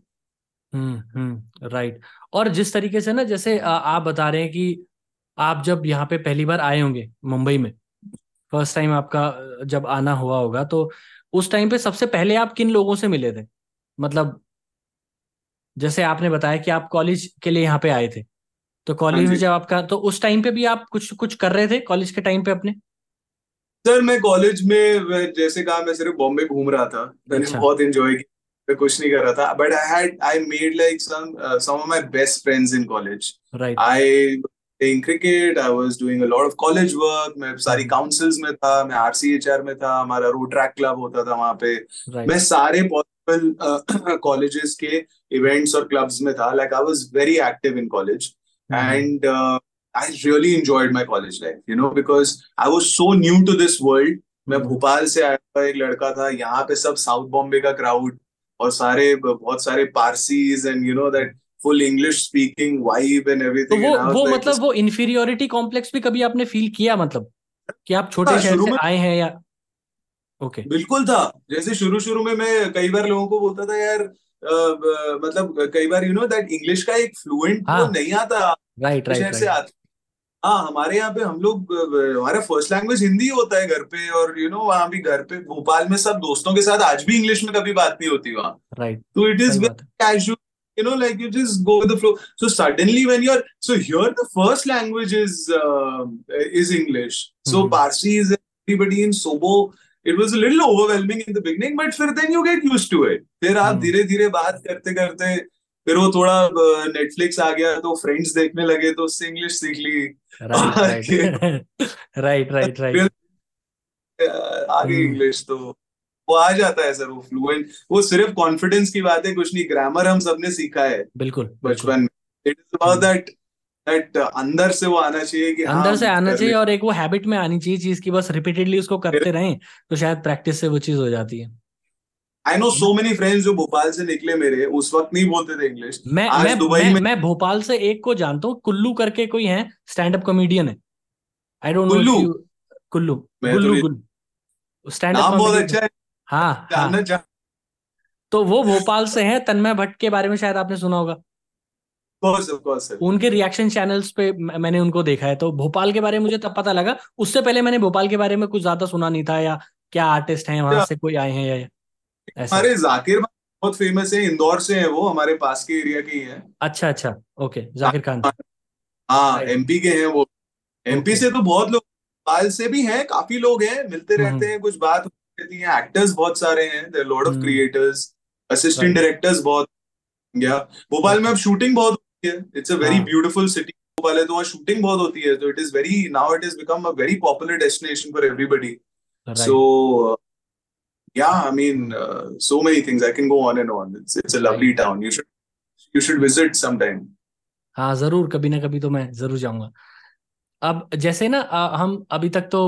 hmm right और जिस तरीके से ना जैसे आप बता रहे हैं कि आप जब यहाँ पे पहली बार आए होंगे मुंबई में फ़र्स्ट टाइम आपका जब आना हुआ होगा तो उस टाइम पे सबसे पहले आप किन लोगों से मिले थे? मतलब जैसे आपने बताया कि आप कॉलेज के लिए यहाँ पे आए थे। तो कॉलेज हाँ में जब आपका तो उस टाइम पे भी आप कुछ कुछ कर रहे थे कॉलेज के टाइम पे अपने? सर मैं कॉलेज में जैसे कहा मैं सिर्फ़ बॉम्बे घूम रहा था। मैंने अच्छा। बहुत एंजॉय किया मैं कुछ नहीं कर रहा था। But I had I made like some some of my best friends in college right I playing cricket I was doing a lot of college work मैं सारी hmm. में था मैं आरसीएचआर में था हमारा रोड ट्रैक क्लब होता था वहाँ पे right. मैं सारे कॉलेजेस uh, <clears throat> के इवेंट्स और क्लब्स में था like I was very active in college and I really enjoyed my college life you know because I was so new to this world मैं hmm. भोपाल से आया था एक लड़का था यहाँ पे सब साउथ बॉम्बे का क्राउड और सारे बहुत सारे Parsis and you know that full English speaking vibe and everything वो वो like, मतलब वो इंफीरियोरिटी कॉम्प्लेक्स भी कभी आपने फील किया मतलब? कि आप छोटे हाँ, शहर से आए हैं या ओके okay. बिल्कुल था। जैसे शुरू शुरू में मैं कई बार लोगों को बोलता था यार आ, मतलब कई बार यू नो दैट इंग्लिश का एक फ्लुएंट हाँ, नहीं आता। राइट राइट से आता हाँ। हमारे यहाँ पे हम लोग हमारा फ़र्स्ट लैंग्वेज हिंदी होता है घर पे और यू नो वहाँ भी घर पे भोपाल में सब दोस्तों के साथ आज भी इंग्लिश में कभी बात नहीं होती वहाँ। राइट तो it is very casual you know like you just go with the flow so suddenly when you're so here the first language is uh, is english so mm-hmm. parsi is everybody in sobo it was a little overwhelming in the beginning but फिर then you get used to it फिर आप धीरे धीरे बात करते करते फिर वो थोड़ा नेटफ्लिक्स आ गया तो फ्रेंड्स देखने लगे तो उससे इंग्लिश सीख ली राइट राइट राइट आगे इंग्लिश <laughs> तो वो आ जाता है सर वो फ्लुएंट वो सिर्फ़ कॉन्फिडेंस की बात है कुछ नहीं ग्रामर हम सबने सीखा है बिल्कुल बचपन में। It is about that that अंदर से वो आना चाहिए कि अंदर हाँ, से आना चाहिए और एक वो हैबिट में आनी चाहिए चीज़ की बस रिपीटेडली उसको करते रहें तो शायद प्रैक्टिस से वो चीज़ हो जाती है। I know so many friends जो भोपाल से निकले मेरे उस वक्त नहीं बोलते थे इंग्लिश मैं आज मैं, दुबई मैं, में मैं भोपाल से एक को जानता हूँ कुल्लू करके कोई है स्टैंड अप कॉमेडियन है I don't know Kullu? Kullu. Kullu Kullu. Stand up बहुत अच्छा है। हाँ, हाँ। तो वो भोपाल से हैं तन्मय भट्ट के बारे में शायद आपने सुना होगा। course, of course, उनके रिएक्शन चैनल्स पे मैंने उनको देखा है। तो भोपाल के बारे में मुझे तब पता लगा। उससे पहले मैंने भोपाल के बारे में कुछ ज़्यादा सुना नहीं था या क्या आर्टिस्ट हैं वहाँ से कोई आए हैं या हमारे जाकिर बहुत फ़ेमस है इंदौर से है वो हमारे पास के एरिया के ही है। अच्छा अच्छा। ओके जाकिर खान। हाँ एमपी के हैं वो। एमपी से तो बहुत लोग भोपाल से भी हैं काफ़ी लोग हैं मिलते हम्म। रहते हैं कुछ बात रहती है एक्टर्स बहुत सारे हैं lot of creators assistant directors बहुत या भोपाल में अब शूटिंग बहुत होती है it's a very beautiful city Bhopal है तो वहाँ शूटिंग बहुत होती है तो it is very now it is become a very popular destination for everybody so yeah i mean uh, so many things i can go on and on it's it's a lovely town you should you should visit sometime. हाँ ज़रूर कभी ना कभी तो मैं ज़रूर जाऊँगा। अब जैसे ना हम अभी तक तो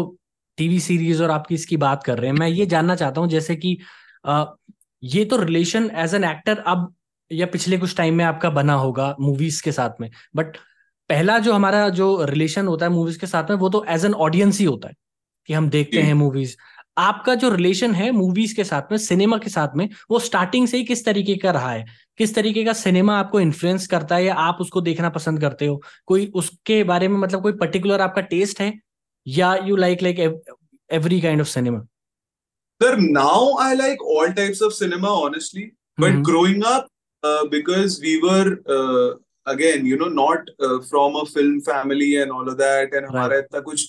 टीवी सीरीज़ और आपकी इसकी बात कर रहे हैं? मैं ये जानना चाहता हूँ जैसे कि आ, ये तो रिलेशन एज एन एक्टर अब या पिछले कुछ टाइम में आपका बना होगा मूवीज़ के साथ में। बट पहला जो हमारा जो रिलेशन होता है मूवीज़ के साथ में वो तो एज एन ऑडियंस ही होता है कि हम देखते हैं मूवीज़ आपका जो रिलेशन है मूवीज़ के साथ में सिनेमा के साथ में वो स्टार्टिंग से ही किस तरीके का रहा है? किस तरीके का सिनेमा आपको इन्फ्लुएंस करता है या आप उसको देखना पसंद करते हो? कोई उसके बारे में मतलब कोई पर्टिकुलर आपका टेस्ट है? या you like like every kind of cinema sir now I like all types of cinema honestly but growing up because we were again you know not from a film family and all of that and हमारा इतना कुछ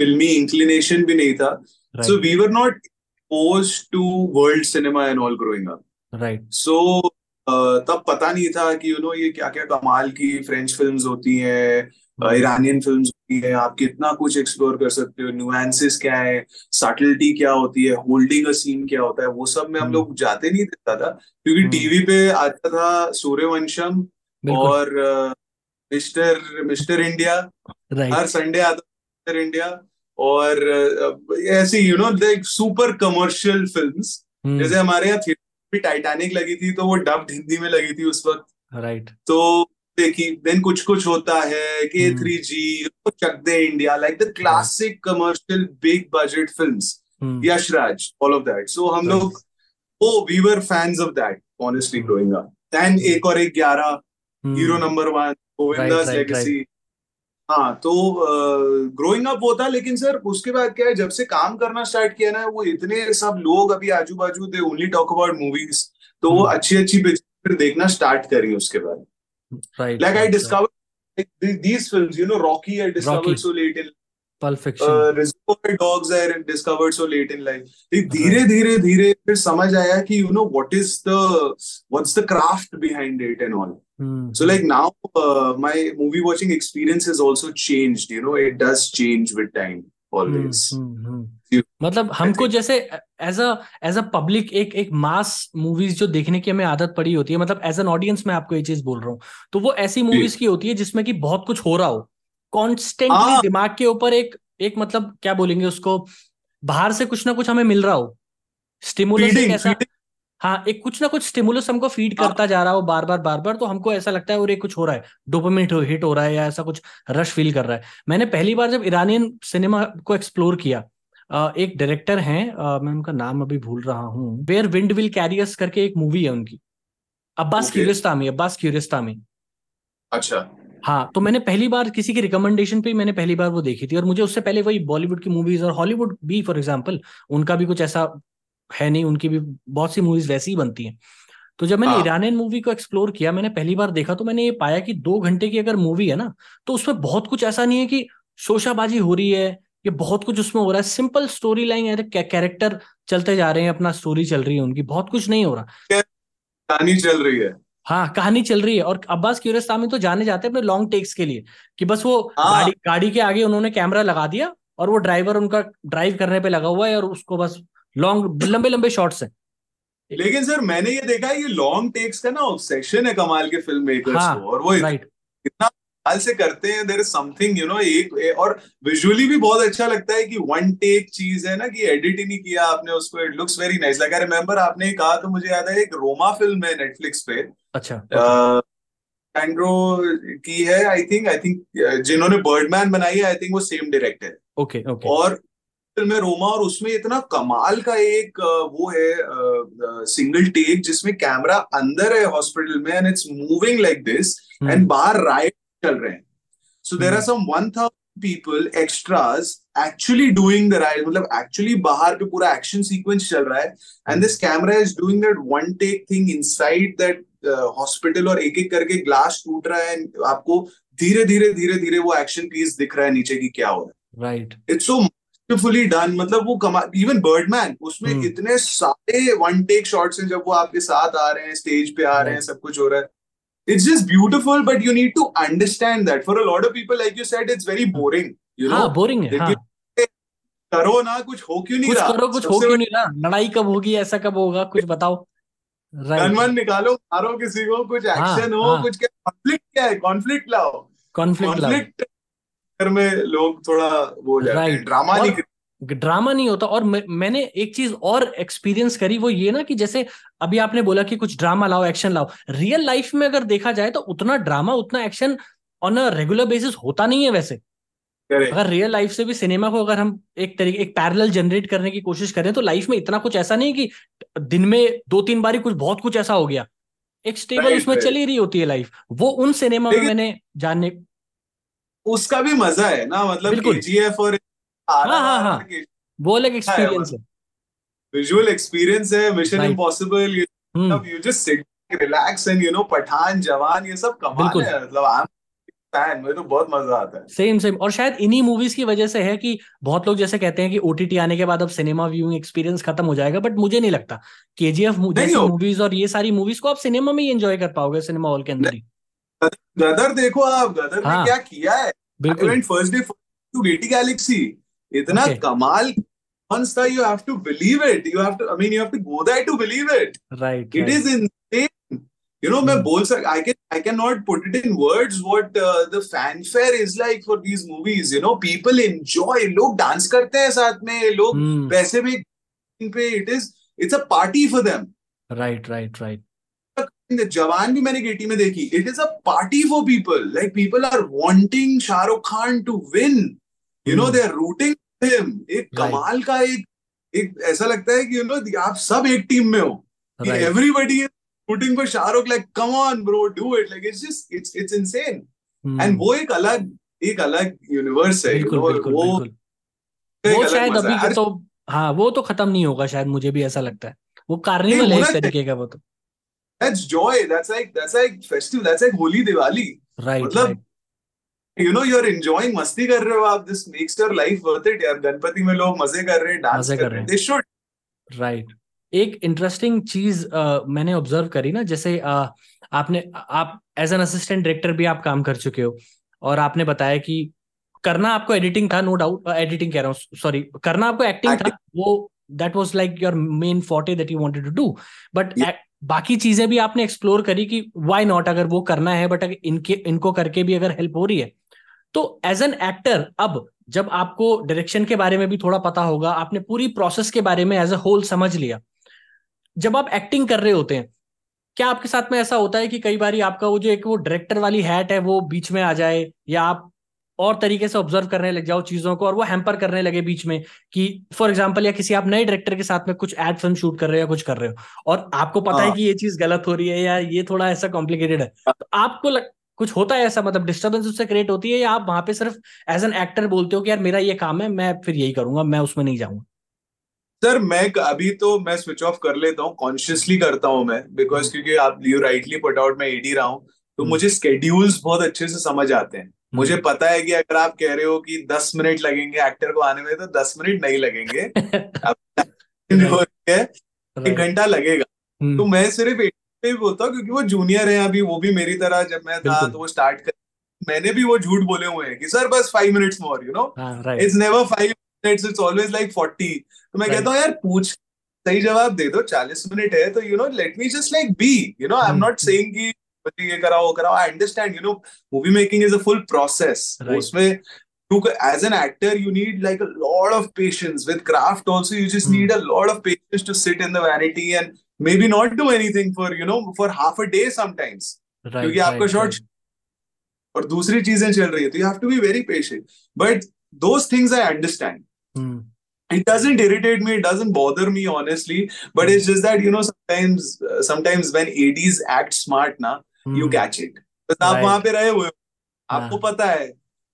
फिल्मी इंक्लिनेशन भी नहीं था so we were not expose to world cinema and all growing up right so तब पता नहीं था कि यू नो ये क्या क्या कमाल की फ्रेंच फिल्म्स होती हैं ईरानियन फ़िल्म होती है आप कितना कुछ एक्सप्लोर कर सकते हो न्यूएंसेस क्या है सटलिटी क्या होती है होल्डिंग अ सीन क्या होता है वो सब में हम लोग जाते नहीं देता था क्योंकि टीवी पे आता था सूर्यवंशम और मिस्टर मिस्टर इंडिया हर संडे आता मिस्टर इंडिया और ऐसी you know like super commercial films जैसे हमारे यहाँ थिएटर भी टाइटैनिक लगी थी तो वो डब्ड हिंदी में लगी थी उस वक्त। राइट तो देखी देन कुछ कुछ होता है K three G Chak De India like the classic commercial big budget film Yash Raj all of that so हम लोग ओ we were fans of that honestly growing up then एक और एक ग्यारह hero number one Govinda's legacy हाँ तो ग्रोइंग अप होता लेकिन सर उसके बाद क्या है जब से काम करना स्टार्ट किया ना वो इतने सब लोग अभी आजू बाजू they only talk about movies तो वो. अच्छी अच्छी पिक्चर देखना स्टार्ट करी उसके बाद। Right. Like right, I discovered like, these films, you know, Rocky I discovered Rocky. so late in Pulp Fiction. Uh, Reservoir Dogs I discovered so late in life. धीरे धीरे धीरे फिर समझ आया कि you know what is the what's the craft behind it and all. Hmm. So like now uh, my movie watching experience has also changed. You know, it does change with time always. Hmm, hmm, मतलब हमको जैसे as a as a public एक एक मास मूवीज़ जो देखने की हमें आदत पड़ी होती है मतलब एज एन ऑडियंस मैं आपको ये चीज़ बोल रहा हूँ। तो वो ऐसी मूवीज़ की होती है जिसमें कि बहुत कुछ हो रहा हो। कॉन्स्टेंटली हाँ। दिमाग के ऊपर एक एक मतलब क्या बोलेंगे उसको बाहर से कुछ ना कुछ हमें मिल रहा हो। स्टिमुलस ऐसा हाँ एक कुछ ना कुछ स्टिमुलस हमको फ़ीड हाँ। करता जा रहा हो बार बार बार बार तो हमको ऐसा लगता है और एक कुछ हो रहा है। डोपामिन हिट हो रहा है या ऐसा कुछ रश फील कर रहा है। मैंने पहली बार जब ईरानियन सिनेमा को एक्सप्लोर किया एक डायरेक्टर हैं मैं उनका नाम अभी भूल रहा हूँ। वेयर विंड विल कैरियस करके एक मूवी है उनकी। अब्बास क्यूरियस्तामी अब्बास क्यूरियस्तामी अच्छा। हाँ तो मैंने पहली बार किसी की रिकमेंडेशन पे मैंने पहली बार वो देखी थी और मुझे उससे पहले वही बॉलीवुड की मूवीज़ और हॉलीवुड भी फॉर एग्ज़ाम्पल उनका भी कुछ ऐसा है नहीं उनकी भी बहुत सी मूवीज़ वैसी ही बनती हैं। तो जब मैंने ईरानियन हाँ। मूवी को एक्सप्लोर किया मैंने पहली बार देखा तो मैंने ये पाया कि दो घंटे की अगर मूवी है ना तो उसमें बहुत कुछ ऐसा नहीं है कि शोशाबाजी हो रही है ये बहुत कुछ उसमें हो रहा है। सिंपल स्टोरी लाइन है कैरेक्टर चलते जा रहे हैं अपना स्टोरी चल रही है उनकी। बहुत कुछ नहीं हो रहा। कहानी चल रही है? हाँ कहानी चल रही है। और अब्बास क्यूरस्तामी तो जाने जाते हैं अपने लॉन्ग टेक्स के लिए कि बस वो हाँ। गाड़ी गाड़ी के आगे उन्होंने कैमरा लगा दिया और वो ड्राइवर उनका ड्राइव करने पे लगा हुआ है और उसको बस लॉन्ग लंबे लंबे शॉट्स हैं। लेकिन सर मैंने ये देखा है ये लॉन्ग टेक्स का ना ऑब्सेशन है कमाल के फ़िल्म मेकर्स हाँ, को और वो राइट कितना हाल से करते हैं there is something you know एक और विजुअली भी बहुत अच्छा लगता है कि वन टेक चीज़ है ना कि एडिट ही नहीं किया आपने उसको it looks very nice like I remember आपने कहा तो मुझे याद है एक रोमा फ़िल्म है नेटफ्लिक्स पे। अच्छा। एंड्रो की है आई थिंक आई थिंक जिन्होंने बर्डमैन बनाई है आई थिंक वो सेम डायरेक्टर ओके ओके और फ़िल्म है रोमा और उसमें इतना कमाल का एक वो है सिंगल टेक जिसमें कैमरा अंदर है हॉस्पिटल में and it's moving like this and बाहर राइट चल रहे हैं। So there are some one thousand people extras actually doing the ride मतलब एक्चुअली बाहर पे पूरा एक्शन सीक्वेंस चल रहा है। And this camera is doing that one take thing inside that hospital और एक एक करके ग्लास टूट रहा है आपको धीरे धीरे धीरे धीरे वो एक्शन पीस दिख रहा है नीचे की क्या हो रहा है। Right it's so beautifully done मतलब वो कमा इवन बर्डमैन उसमें hmm. इतने सारे वन टेक शॉट्स हैं जब वो आपके साथ आ रहे हैं स्टेज पे आ रहे हैं सब कुछ हो रहा है। It's just beautiful but you need to understand that. For a lot of people like you said it's very boring you know? हाँ बोरिंग है हाँ. करो ना कुछ हो क्यों नहीं कुछ रहा? करो कुछ हो क्यों नहीं रहा? लड़ाई कब होगी ऐसा कब होगा? कुछ बताओ। गन निकालो मारो किसी को कुछ एक्शन हाँ, हो हाँ. कुछ क्या कॉन्फ्लिक्ट क्या है? कॉन्फ्लिक्ट लाओ। कॉन्फ्लिक्ट में लोग थोड़ा वो जाते हैं ड्रामा नहीं ड्रामा नहीं होता। और मैंने एक चीज़ और एक्सपीरियंस करी वो ये ना कि जैसे अभी आपने बोला कि कुछ ड्रामा लाओ एक्शन लाओ। रियल लाइफ में अगर देखा जाए तो उतना ड्रामा उतना action on a regular basis होता नहीं है वैसे। अगर रियल लाइफ से भी सिनेमा को अगर हम एक तरीके एक पैरेलल जनरेट करने की कोशिश करें तो लाइफ में इतना कुछ ऐसा नहीं कि दिन में दो तीन बारी कुछ बहुत कुछ ऐसा हो गया। एक स्टेबल उसमें चली रही होती है लाइफ वो उन सिनेमा में मैंने जानने उसका भी मज़ा है ना मतलब केजीएफ और हाँ हाँ हाँ वो अलग एक्सपीरियंस है। विजुअल एक्सपीरियंस है Mission Impossible you just sit relax and you know Pathaan Jawan ये सब कमाल है। मतलब आई फ़ैन मुझे तो बहुत मज़ा आता है। सेम सेम और शायद इन्हीं मूवीज़ की वजह से है कि बहुत लोग जैसे कहते हैं कि ओटीटी आने के बाद अब सिनेमा व्यूइंग एक्सपीरियंस खत्म हो जाएगा बट मुझे नहीं लगता। केजीएफ जैसी मूवीज़ और ये सारी मूवीज़ को आप सिनेमा में ही एंजॉय कर पाओगे सिनेमा हॉल के अंदर ही। गदर देखो आप गदर ने हाँ। क्या किया है? बिल्कुल। First day to Gaiety Galaxy इतना okay. कमाल था you have to believe it you have to I mean you have to go there to believe it right it is in you know मैं hmm. बोल सक I can I can not put it in words what the fanfare is like for these movies you know people enjoy लोग डांस करते हैं साथ में लोग mm. पैसे भी पे it is it's a party for them right right right Jawan भी मैंने गेटी में देखी it is a party for people like people are wanting Shahrukh Khan to win you know they are rooting him एक कमाल का एक एक ऐसा लगता है कि यू नो आप सब एक टीम में हो everybody is rooting for Shahrukh like come on bro do it like it's just it's it's insane and वो एक अलग एक अलग यूनिवर्स है बिल्कुल, you know, बिल्कुल, वो बिल्कुल. वो शायद अभी तो हाँ वो तो खत्म नहीं होगा शायद मुझे भी ऐसा लगता है। वो कार्निवल है इस तरीके का वो तो। That's joy. That's like that's like festive that's like Holi Diwali. Right मतलब. You know you are enjoying मस्ती कर रहे हो आप this makes your life worth it यार। गणपति में लोग मज़े कर रहे हैं डांस कर रहे हैं। दे शुड राइट एक इंटरेस्टिंग चीज़ uh, मैंने ऑब्ज़र्व करी ना जैसे uh, आपने आप एज एन असिस्टेंट डायरेक्टर भी आप काम कर चुके हो और आपने बताया कि करना आपको एडिटिंग था नो डाउट एडिटिंग कह रहा हूँ सॉरी करना आपको एक्टिंग था वो that was like your main forte that you wanted to do but बाकी चीज़ें भी आपने एक्सप्लोर करी कि व्हाई नॉट अगर वो करना है बट अगर इनके इनको करके भी अगर हेल्प हो रही है तो एज एन एक्टर अब जब आपको डायरेक्शन के बारे में भी थोड़ा पता होगा आपने पूरी प्रोसेस के बारे में एज अ होल समझ लिया जब आप एक्टिंग कर रहे होते हैं क्या आपके साथ में ऐसा होता है कि कई बार आपका वो जो एक वो डायरेक्टर वाली हैट है वो बीच में आ जाए या आप और तरीके से ऑब्ज़र्व करने लग जाओ चीज़ों को और वो हैम्पर करने लगे बीच में कि फॉर एग्ज़ाम्पल या किसी आप नए डायरेक्टर के साथ में कुछ एड फ़िल्म शूट कर रहे हो या कुछ कर रहे हो और आपको पता है हाँ। कि ये चीज़ गलत हो रही है या ये थोड़ा ऐसा कॉम्प्लिकेटेड है तो आपको लग, कुछ होता है ऐसा मतलब डिस्टर्बेंस उससे क्रिएट होती है या आप वहाँ पे सिर्फ़ एज एन एक्टर बोलते हो कि यार मेरा ये काम है मैं फिर यही करूँगा मैं उसमें नहीं जाऊँगा सर मैं अभी तो मैं स्विच ऑफ़ कर लेता हूँ कॉन्शियसली करता हूँ मैं बिकॉज़ हम्म। क्योंकि आप यू राइटली पुट आउट मैं एडी रहा हूँ तो हम्म। मुझे स्केड्यूल्स बहुत अच्छे से समझ आते हैं हम्म। मुझे पता है कि अगर आप कह रहे हो कि दस मिनट लगेंगे एक्टर को आने में तो दस मिनट नहीं लगेंगे <laughs> <laughs> एक घंटा लगेगा तो मैं सिर्फ़ पे भी बोलता हूँ क्योंकि वो जूनियर है अभी वो भी मेरी तरह जब मैं था तो वो स्टार्ट कर मैंने भी वो झूठ बोले हुए हैं कि सर बस five minutes more you know it's never five minutes it's always like forty तो मैं कहता हूँ यार पूछ सही जवाब दे दो चालीस मिनट है तो you know let me just like be you know I am not saying कि ये कराओ वो कराओ I understand you know movie making is a full process उसमें you as an actor you need like a lot of patience. With craft also you just mm. need a lot of patience to sit in the vanity and maybe not do anything for you know for half a day sometimes right, क्योंकि आपका शॉट और दूसरी चीज़ें चल रही है तो you have to be very patient but those things I understand. Mm. It doesn't irritate me. It doesn't bother me, honestly. But mm. it's just that you know sometimes, uh, sometimes when ads act smart, na mm. you catch it. तो आप वहाँ पे रहे हुए आपको पता है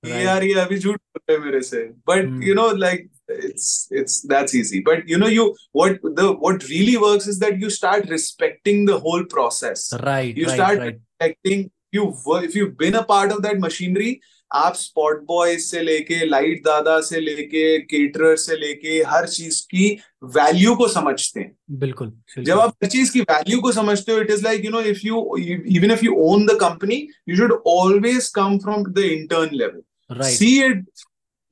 कि यार ये अभी झूठ बोल रहे मेरे से but you know like it's it's that's easy but you know you what the what really works is that you start respecting the whole process right you right, start right. respecting you if you've been a part of that machinery आप स्पॉट बॉय से लेके लाइट दादा से लेके केटरर से लेके हर चीज की वैल्यू को समझते हैं बिल्कुल, बिल्कुल जब आप हर चीज की वैल्यू को समझते हो it is like you know if you even if you own the company you should always come from the intern level see it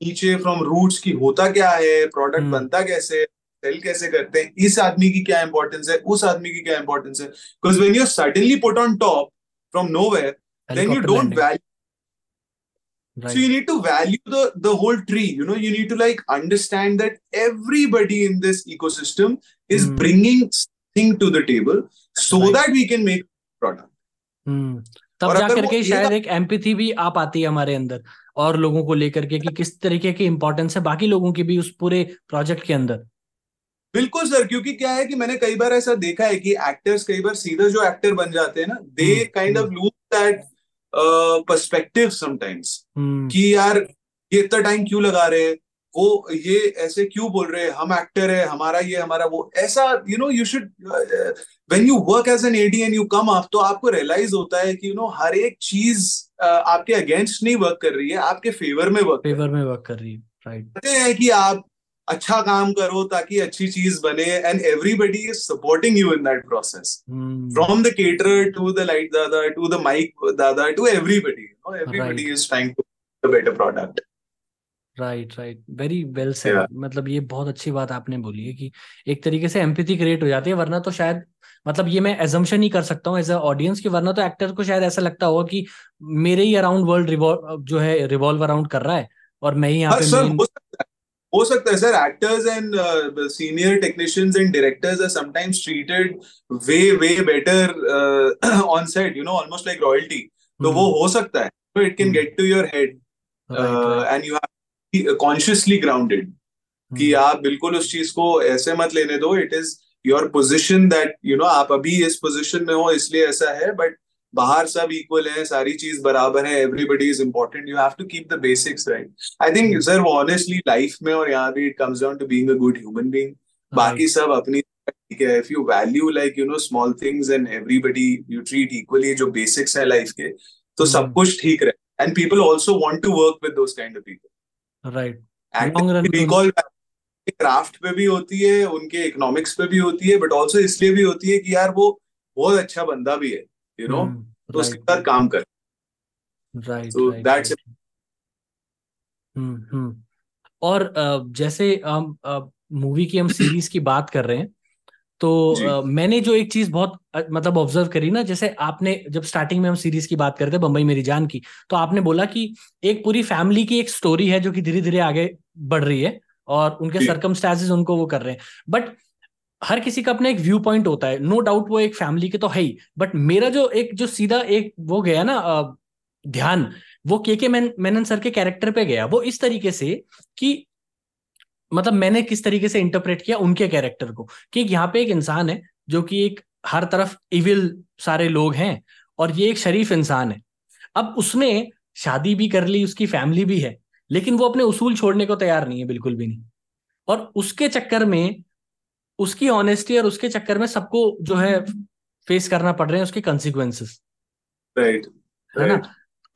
नीचे फ्रॉम रूट्स की होता क्या है प्रोडक्ट hmm. बनता कैसे सेल कैसे करते हैं इस आदमी की क्या इंपॉर्टेंस है उस आदमी की क्या इंपॉर्टेंस है because when you suddenly put on top from no then you don't value Right. So you need to value the the whole tree. You know, you need to like understand that everybody in this ecosystem is mm. bringing something to the table so right. that we can make product. Hmm. तब जा करके शायद एक एम्पैथी भी आ पाती है हमारे अंदर और लोगों को लेकर के कि किस तरीके की इंपॉर्टेंस है बाकी लोगों की भी उस पूरे प्रोजेक्ट के अंदर। बिल्कुल सर क्योंकि क्या है कि मैंने कई बार ऐसा देखा है कि एक्टर्स कई बार सीधा जो एक्टर बन जाते हैं ना they kind of lose that perspective sometimes कि यार ये इतना टाइम क्यों लगा रहे हैं? वो ये ऐसे क्यों बोल रहे हैं? हम एक्टर है हमारा ये हमारा वो। ऐसा you know you should when you work as an AD and you come up तो आपको रियलाइज़ होता है कि यू नो हर एक चीज़ आपके अगेंस्ट नहीं वर्क कर रही है आपके फेवर में वर्क फेवर में वर्क कर रही है राइट है कि आप अच्छा काम करो ताकि अच्छी चीज़ बने and everybody is supporting you in that process from the caterer to the light दादा टू द माइक दादा to everybody everybody is trying to better product right right very well said मतलब ये बहुत अच्छी बात आपने बोली है कि एक तरीके से एम्पैथी क्रिएट हो जाती है वरना तो शायद मतलब ये मैं एजम्पन ही कर सकता हूँ एज अ ऑडियंस की वरना तो एक्टर को शायद ऐसा लगता होगा कि मेरे ही अराउंड वर्ल्ड जो है रिवॉल्व अराउंड कर रहा है और मैं ही यहाँ हाँ, पे हो सकता है sir actors and senior technicians and directors are sometimes treated way way better on set you know almost like royalty तो वो हो सकता है <clears throat> तो it can get to your head and you have consciously grounded कि आप बिल्कुल उस चीज़ को ऐसे मत लेने दो it is your position that you know आप अभी इस पोजिशन में हो इसलिए ऐसा है बट बाहर सब इक्वल है सारी चीज़ बराबर है everybody is important you have to keep the basics right I think sir वो ऑनेस्टली लाइफ में और यहाँ भी it comes down to being a good human being बाकी सब अपनी ठीक है if you value like you know small things and everybody you treat equally जो बेसिक्स है लाइफ के तो सब hmm. कुछ ठीक रहे. And people also want to work with those kind of people right recall craft पे भी होती है उनके इकोनॉमिक्स पे भी होती है बट ऑल्सो इसलिए भी होती है कि यार वो बहुत अच्छा बंदा भी है यू नो hmm, तो उसके साथ काम कर। राइट सो दैट्स हम्म और जैसे हम मूवी की हम सीरीज़ की बात कर रहे हैं तो मैंने जो एक चीज़ बहुत मतलब ऑब्ज़र्व करी ना जैसे आपने जब स्टार्टिंग में हम सीरीज़ की बात करते बम्बई मेरी जान की तो आपने बोला कि एक पूरी फैमिली की एक स्टोरी है जो कि धीरे धीरे आगे बढ़ रही है और उनके सरकमस्टांसेस उनको वो कर रहे हैं। बट हर किसी का अपना एक व्यू पॉइंट होता है। नो no डाउट वो एक फैमिली के तो है ही। बट मेरा जो एक जो सीधा एक वो गया ना ध्यान वो के के मेनन सर के कैरेक्टर पे गया। वो इस तरीके से कि मतलब मैंने किस तरीके से इंटरप्रेट किया उनके कैरेक्टर को कि यहाँ पे एक इंसान है जो कि एक हर तरफ़ इविल सारे लोग हैं और ये एक शरीफ इंसान है। अब उसने शादी भी कर ली उसकी फैमिली भी है। लेकिन वो अपने उसूल छोड़ने को तैयार नहीं है बिल्कुल भी नहीं। और उसके चक्कर में उसकी ऑनेस्टी और उसके चक्कर में सबको जो है फेस करना पड़ रहे हैं उसके कंसिक्वेंसेस राइट है ना?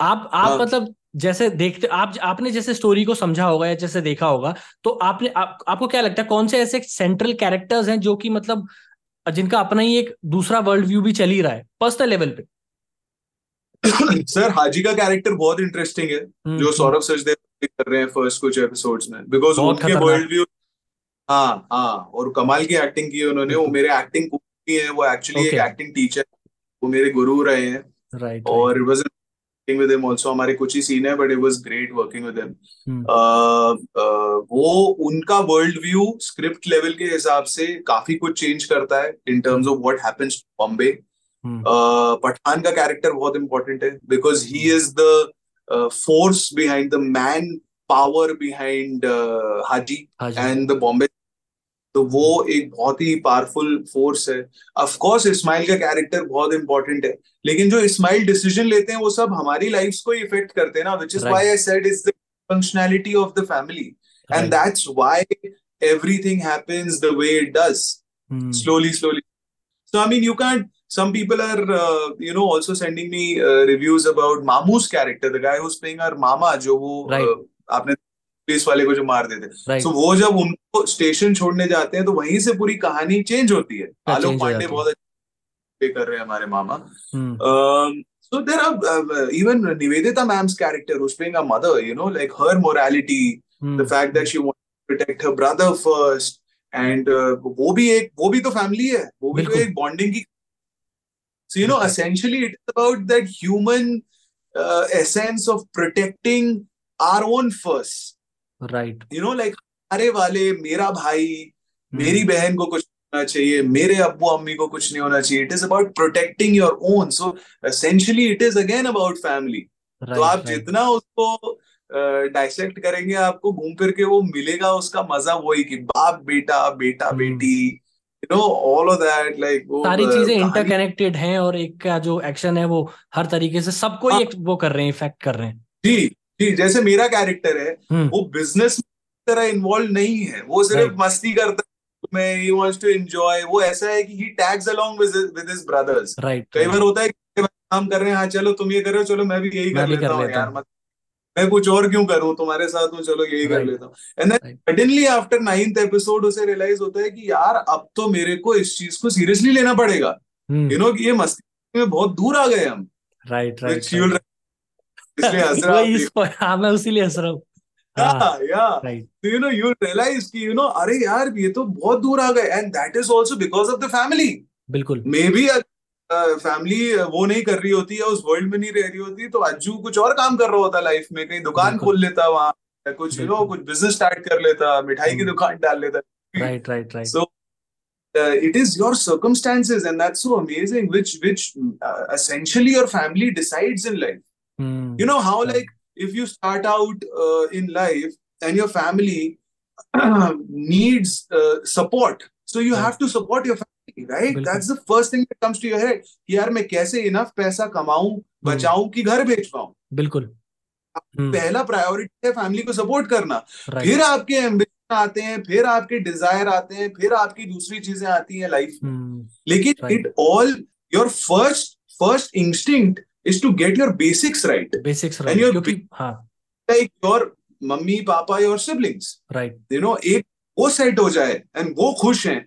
आप आप हाँ। मतलब जैसे देखते आप आपने जैसे स्टोरी को समझा होगा या जैसे देखा होगा तो आपने आप, आपको क्या लगता है कौन से ऐसे सेंट्रल कैरेक्टर्स हैं जो कि मतलब जिनका अपना ही एक दूसरा वर्ल्ड व्यू भी चल ही रहा है पर्सनल लेवल पे? <coughs> सर हाजी का कैरेक्टर बहुत इंटरेस्टिंग है हम्म, जो हम्म। सौरभ सचदेव कर रहे हैं फ़र्स्ट कुछ एपिसोड्स में। बिकॉज़ उनके वर्ल्ड व्यू हाँ हाँ और कमाल की एक्टिंग की है उन्होंने। वो मेरे एक्टिंग की है वो एक्चुअली एक एक्टिंग टीचर वो मेरे गुरु रहे हैं। राइट और it was with him also हमारे कुछ ही सीन है but it was great working with him वो उनका वर्ल्ड व्यू स्क्रिप्ट लेवल के हिसाब से काफ़ी कुछ चेंज करता है in terms of what happens Bombay Pathan का कैरेक्टर बहुत इंपॉर्टेंट है। Because he is the force behind the man power behind Haji and the Bombay तो वो एक बहुत ही पावरफुल फोर्स है। ऑफ़ कोर्स इस्माइल का कैरेक्टर बहुत इंपॉर्टेंट है। लेकिन जो इस्माइल डिसीज़न लेते हैं वो सब हमारी लाइफ को इफ़ेक्ट करते हैं ना which is why I said is the functionality of the family and that's why everything happens the way it does. Hmm. slowly slowly. So i mean you can't some people are uh, you know also sending me uh, reviews about mamu's character the guy who's playing our mama jo wo aapne police वाले को जो मार देते हैं। सो वो जब उनको स्टेशन छोड़ने जाते हैं तो वहीं से पूरी कहानी चेंज होती है। आलोक पांडे बहुत अच्छे कर रहे हैं हमारे मामा। So there are even Nivedita ma'am's character उस पे mother you know like her morality the fact that she want to protect her brother first and वो भी एक वो भी तो फैमिली है। वो भी तो एक बॉन्डिंग की so you know okay. essentially it is about that human uh, essence of protecting our own first right you know like अरे वाले मेरा भाई मेरी hmm. बहन को कुछ होना चाहिए मेरे अब्बू अम्मी को कुछ नहीं होना चाहिए it is about protecting your own so essentially it is again about family तो आप right. जितना उसको डाइसेक्ट uh, करेंगे आपको घूम फिर के वो मिलेगा उसका मज़ा वही कि बाप बेटा बेटा hmm. बेटी you know all of that like वो सारी चीज़ें इंटरकनेक्टेड हैं और एक का जो एक्शन है वो हर तरीके से सबको हाँ। ही वो कर रहे हैं इफ़ेक्ट कर रहे हैं। जी जी जैसे मेरा कैरेक्टर है हम्म। वो बिज़नेस तरह इन्वॉल्व नहीं है। वो सिर्फ़ मस्ती करता है में ही वांट्स टू एंजॉय वो ऐसा है कि he tags along with his brothers right कई बार होता है काम कर रहे हैं हाँ चलो तुम ये कर रहे हो चलो मैं भी यही कर लेता हूँ यार मत मैं कुछ और क्यों करूँ? तुम्हारे साथ हूँ चलो यही कर लेता हूँ। And then suddenly after ninth episode उसे रियलाइज़ होता है कि यार अब तो मेरे को इस चीज़ को सीरियसली लेना पड़ेगा। यू नो कि ये मस्ती में बहुत दूर आ गए हम। राइट राइट <laughs> हाँ। मैं उसीलिए हंस रहा हूँ। यू। नो यू रियलाइज़ कि यू नो अरे यार ये तो बहुत दूर आ गए। And that is also because of the family बिल्कुल। मे बी फैमिली वो नहीं कर रही होती है उस वर्ल्ड में नहीं रह रही होती तो अज्जू कुछ और काम कर रहा होता लाइफ में कहीं दुकान खोल लेता वहाँ कुछ यू नो कुछ बिज़नेस स्टार्ट कर लेता मिठाई की हम्म। दुकान डाल लेता। Right right right so it is your circumstances and that's so amazing which which essentially your family decides in life you know how like if you start out in life and your family needs support so you have to support your family right? That's the first thing that comes to your head. कि यार मैं कैसे इनफ पैसा कमाऊं बचाऊं कि घर भेज पाऊँ? बिल्कुल। पहला प्रायोरिटी है फैमिली को सपोर्ट करना। फिर आपके एम्बिशन आते हैं फिर आपके डिज़ायर आते हैं फिर आपकी दूसरी चीज़ें आती हैं लाइफ में। लेकिन it all your first first instinct is to get your basics right basics your क्योंकि हाँ। like your mummy papa your siblings. Right You know एक वो सेट हो जाए एंड वो खुश हैं।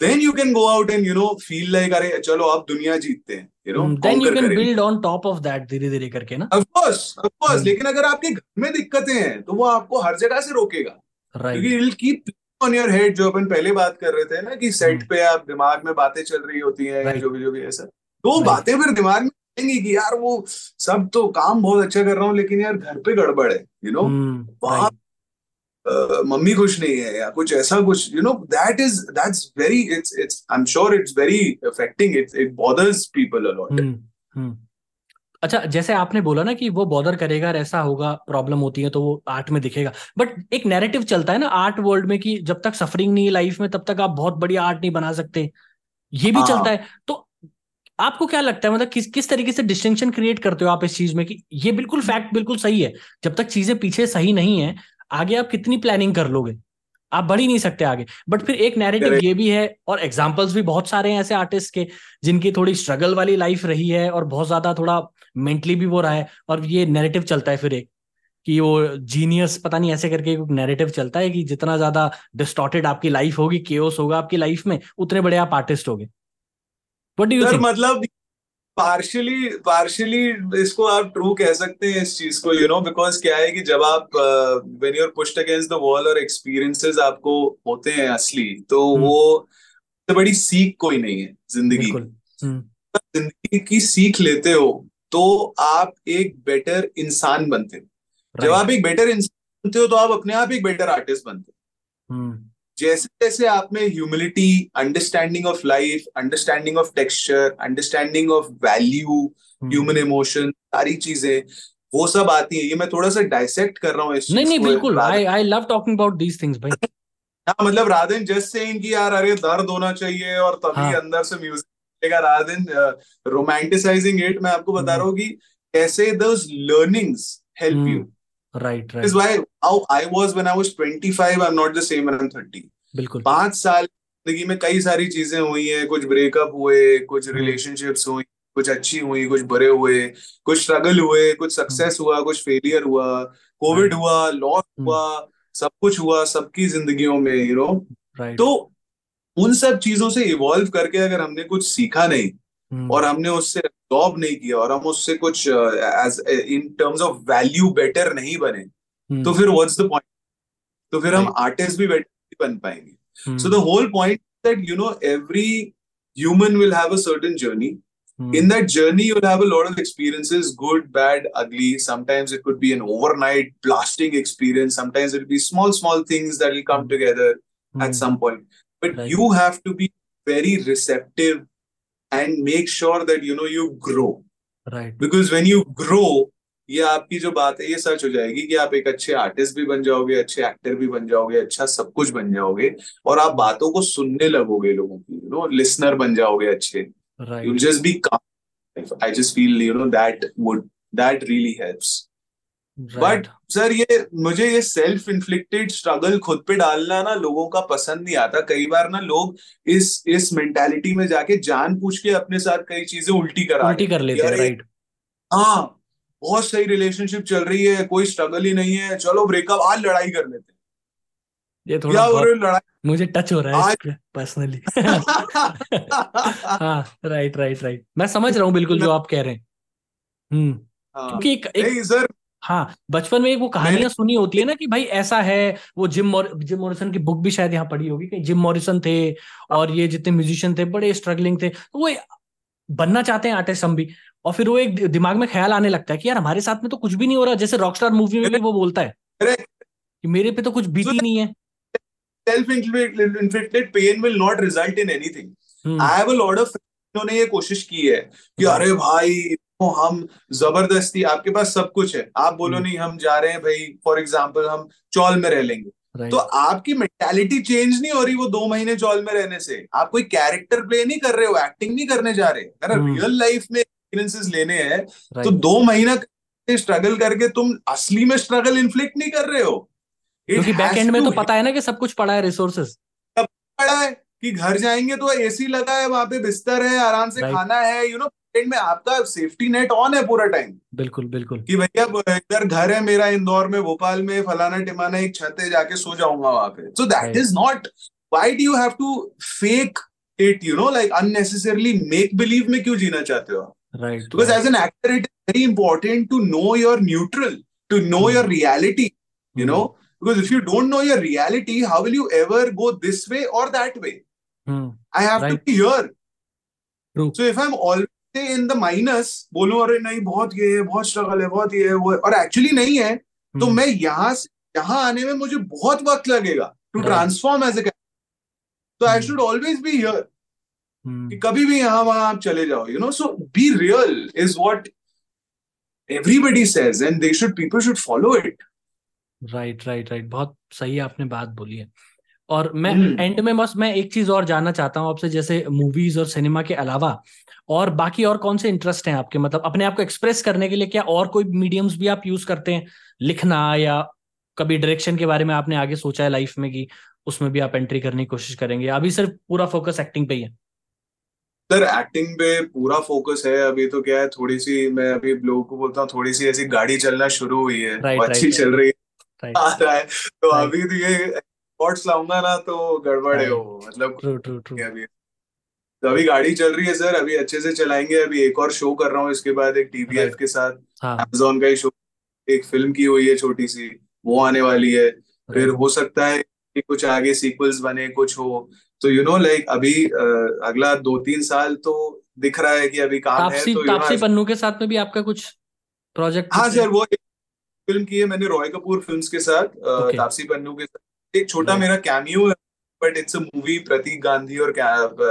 Then you can go out and you know feel like अरे चलो अब दुनिया जीतते हैं you know mm, then you can build on top of that धीरे धीरे करके ना of course of course hmm. लेकिन अगर आपके घर में दिक्कतें हैं तो वो आपको हर जगह से रोकेगा right. क्योंकि it keep on your head जो अपन पहले बात कर रहे थे ना कि सेट hmm. पे आप दिमाग में बातें चल रही होती हैं right. जो भी जो भी ऐसा तो right. बातें फिर दिमाग में कि यार वो सब तो काम बहुत अच्छा कर रहा हूँ लेकिन यार घर पे गड़बड़ है यू नो वहाँ मम्मी खुश नहीं है या कुछ ऐसा कुछ you know that is that's very it's it's I am sure it's very affecting it it bothers people a lot अच्छा जैसे आपने बोला ना कि वो बॉदर करेगा ऐसा होगा प्रॉब्लम होती है तो वो आर्ट में दिखेगा। बट एक नैरेटिव चलता है ना आर्ट वर्ल्ड में कि जब तक सफरिंग नहीं है लाइफ में तब तक आप बहुत बढ़िया आर्ट नहीं बना सकते। ये भी हाँ. चलता है। तो आपको क्या लगता है मतलब किस किस तरीके से डिस्टिंक्शन क्रिएट करते हो आप इस चीज़ में कि ये बिल्कुल फैक्ट बिल्कुल सही है? जब तक चीज़ें पीछे सही नहीं है आगे आप कितनी प्लानिंग कर लोगे? आप बढ़ ही नहीं सकते आगे। बट फिर एक नैरेटिव ये भी है और एग्जाम्पल्स भी बहुत सारे हैं ऐसे आर्टिस्ट के जिनकी थोड़ी स्ट्रगल वाली लाइफ रही है और बहुत ज़्यादा थोड़ा मेंटली भी वो रहा है और ये नैरेटिव चलता है फिर एक कि वो जीनियस पता नहीं ऐसे करके एक नैरेटिव चलता है कि जितना ज़्यादा डिस्टॉर्टेड आपकी लाइफ होगी केओस होगा आपकी लाइफ में उतने बड़े आप आर्टिस्ट होगे। व्हाट डू यू थिंक मतलब पार्शियली पार्शियली इसको आप ट्रू कह सकते हैं इस चीज़ को यू नो बिकॉज़ क्या है कि जब आप when you are pushed against the wall और एक्सपीरियंसेस आपको होते हैं असली तो hmm. वो तो बड़ी सीख कोई नहीं है ज़िंदगी hmm. ज़िंदगी की सीख लेते हो तो आप एक बेटर इंसान बनते हो जब आप एक बेटर इंसान बनते हो तो आप अपने आप एक बेटर आर्टिस्ट बनते हो हम्म। जैसे जैसे आप में humility understanding of life understanding of texture understanding of value human emotion सारी चीज़ें वो सब आती है। ये मैं थोड़ा सा डायसेक्ट कर रहा हूँ इस नहीं नहीं बिल्कुल। I I love talking about these things भाई। <laughs> हाँ मतलब राधन जस्ट सेइंग कि यार अरे दर्द होना चाहिए और तभी हाँ. अंदर से म्यूज़िक राधन रोमांटिसाइजिंग इट मैं आपको बता हम्म। रहा हूँ कि कैसे those learnings help you right right is why how I was when I was 25 I am not the same when I am 30 बिल्कुल पाँच साल ज़िंदगी में कई सारी चीज़ें हुई हैं कुछ ब्रेकअप हुए कुछ रिलेशनशिप्स हम्म। हुई कुछ अच्छी हुई कुछ बुरे हुए कुछ स्ट्रगल हुए कुछ सक्सेस हुआ कुछ फेलियर हुआ कोविड हुआ लॉस हम्म। हुआ सब कुछ हुआ सबकी जिंदगियों में यू नो तो उन सब चीज़ों से इवॉल्व करके अगर हमने कुछ सीखा नहीं. हम्म। और हमने उससे जॉब नहीं किया और हम उससे कुछ in terms of value better नहीं बने। हम्म। तो फिर व्हाट्स द पॉइंट तो फिर हम आर्टिस्ट भी बेटर नहीं बन पाएँगे। So the whole point that you know every human will have a certain journey in that journey you have a lot of experiences good bad ugly sometimes it could be an overnight blasting experience sometimes it be small small things that will come together at some point but you have to be very receptive and make sure that you know you grow right because when you grow ये आपकी जो बात है ये सच हो जाएगी कि आप एक अच्छे आर्टिस्ट भी बन जाओगे अच्छे एक्टर भी बन जाओगे अच्छा सब कुछ बन जाओगे और आप बातों को सुनने लगोगे लोगों की यू नो लिस्नर बन जाओगे अच्छे। You just be calm I just feel you know that would that really helps but sir ये मुझे ये सेल्फ इन्फ्लिक्टेड स्ट्रगल खुद पे डालना ना लोगों का पसंद नहीं आता। कई बार ना लोग इस इस मेंटालिटी में जाके जान पूछ के अपने साथ कई चीज़ें उल्टी करा उल्टी कर लेते हैं राइट हाँ बहुत सही रिलेशनशिप चल रही है कोई स्ट्रगल ही नहीं है चलो ब्रेकअप आज लड़ाई कर लेते हैं। ये थोड़ा लड़ाई मुझे टच हो रहा है पर्सनली <laughs> हाँ राइट राइट राइट मैं समझ रहा हूँ बिल्कुल जो आप कह रहे हैं। हम्म हाँ। क्योंकि एक, एक सर हाँ बचपन में वो कहानियाँ सुनी होती है ना कि भाई ऐसा है वो जिम मॉर, जिम मॉरिसन की बुक भी शायद यहाँ पढ़ी होगी कि जिम मॉरिसन थे और ये जितने म्यूजिशियन थे बड़े स्ट्रगलिंग थे तो वो बनना चाहते हैं आर्टिस्ट हम भी और फिर वो एक दिमाग में ख्याल आने लगता है कि यार हमारे साथ में तो कुछ भी नहीं हो रहा जैसे रॉकस्टार मूवी में भी वो बोलता है कि मेरे पे तो कुछ बीती नहीं है self-inflicted pain will not result in anything. Hmm. I have a lot of ने ये कोशिश की है कि hmm. अरे भाई हम ज़बरदस्ती आपके पास सब कुछ है। आप बोलो hmm. नहीं हम जा रहे हैं भाई फॉर एग्ज़ाम्पल हम चौल में रह लेंगे। तो आपकी मेंटेलिटी चेंज नहीं हो रही वो दो महीने चौल में रहने से। आप कोई कैरेक्टर प्ले नहीं कर रहे हो एक्टिंग नहीं करने जा रहे। अगर रियल लाइफ में एक्सपीरियंसेस लेने हैं तो दो महीना स्ट्रगल करके तुम असली में स्ट्रगल इन्फ्लिक्ट नहीं कर रहे हो। क्योंकि बैक एंड में तो पता है ना कि सब कुछ पड़ा है रिसोर्सेज सब पड़ा है कि घर जाएँगे तो एसी लगा है वहाँ पे बिस्तर है आराम से खाना है यू नो में आपका सेफ्टी नेट ऑन है पूरा टाइम बिल्कुल बिल्कुल कि भैया इधर घर है मेरा इंदौर में भोपाल में फलाना टिमाना एक छत है जाके सो जाऊँगा वहाँ पे so that is not why do you have to fake it you know like unnecessarily make believe में क्यों जीना चाहते हो right because as an actor it is very important to know your neutral to know your reality you know Because if you don't know your reality, how will you ever go this way or that way? Hmm. I have right. to be here. True. So if I'm always in the minus बोलूँ अरे नहीं बहुत ये है बहुत स्ट्रगल है बहुत ये है वो और एक्चुअली नहीं है. तो मैं यहाँ से यहाँ आने में मुझे बहुत वक्त लगेगा टू ट्रांसफॉर्म एज ए तो I should always be here कि कभी भी यहाँ वहाँ आप चले जाओ you know so be real is what everybody says and they should people should follow it. Right right right बहुत सही आपने बात बोली है। और मैं एंड हम्म। में बस मैं एक चीज़ और जानना चाहता हूँ आपसे जैसे मूवीज़ और सिनेमा के अलावा और बाकी और कौन से इंटरेस्ट हैं आपके? मतलब अपने आप को एक्सप्रेस करने के लिए क्या और कोई मीडियम्स भी आप यूज़ करते हैं? लिखना या कभी डायरेक्शन के बारे में आपने आगे सोचा है लाइफ में कि उसमें भी आप एंट्री करने की कोशिश करेंगे? अभी सिर्फ़ पूरा फोकस एक्टिंग पे ही है। सर एक्टिंग पे पूरा फोकस है। अभी तो क्या है थोड़ी सी मैं अभी लोगों को बोलता हूँ थोड़ी सी ऐसी गाड़ी चलना शुरू हुई है। Right, अच्छी right, चल रही है। आ रहा है। तो अभी तो ये थॉट्स लाऊँगा ना तो गड़बड़ है वो मतलब ट्रू ट्रू ट्रू अभी तो अभी गाड़ी चल रही है सर अभी अच्छे से चलाएँगे। अभी एक और शो कर रहा हूँ इसके बाद एक टीवीएफ के साथ। अमेजोन हाँ। का ही शो एक फ़िल्म की हुई है छोटी सी वो आने वाली है। फिर हो सकता है कि कुछ आगे सीक्वल्स बने कुछ हो। तो यू नो लाइक अभी अगला दो तीन साल तो दिख रहा है कि अभी काम तापसी, है तो तापसी पन्नू के साथ में भी आपका कुछ प्रोजेक्ट हाँ सर वो फ़िल्म की है मैंने रॉय कपूर फिल्म्स के साथ. तापसी पन्नू के साथ। एक छोटा मेरा कैमियो है but it's a movie Pratik Gandhi और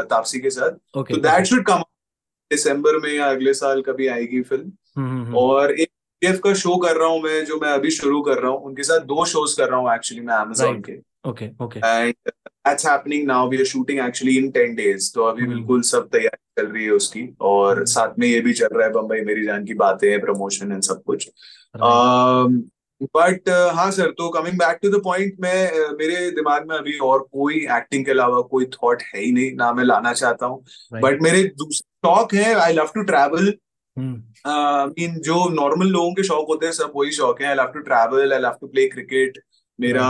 तापसी के साथ। तो दैट शुड कम दिसंबर में या अगले साल कभी आएगी फ़िल्म हम्म, हम्म, हम्म। और एक का शो कर रहा हूँ मैं जो मैं अभी शुरू कर रहा हूँ। उनके साथ दो शोज़ कर रहा हूँ एक्चुअली मैं अमेजोन के। Okay okay and that's happening now we are shooting actually in 10 days तो अभी बिल्कुल सब तैयारी चल रही है उसकी। और साथ में ये भी चल रहा है बम्बई मेरी जान की बातें प्रमोशन एंड सब कुछ। बट uh, हाँ सर तो coming back to the point मैं uh, मेरे दिमाग में अभी और कोई एक्टिंग के अलावा कोई थॉट है ही नहीं ना मैं लाना चाहता हूँ। बट मेरे दूसरे शौक है I love to travel mean जो नॉर्मल लोगों के शौक होते हैं सब वही शौक है। I love to travel I love to play cricket मेरा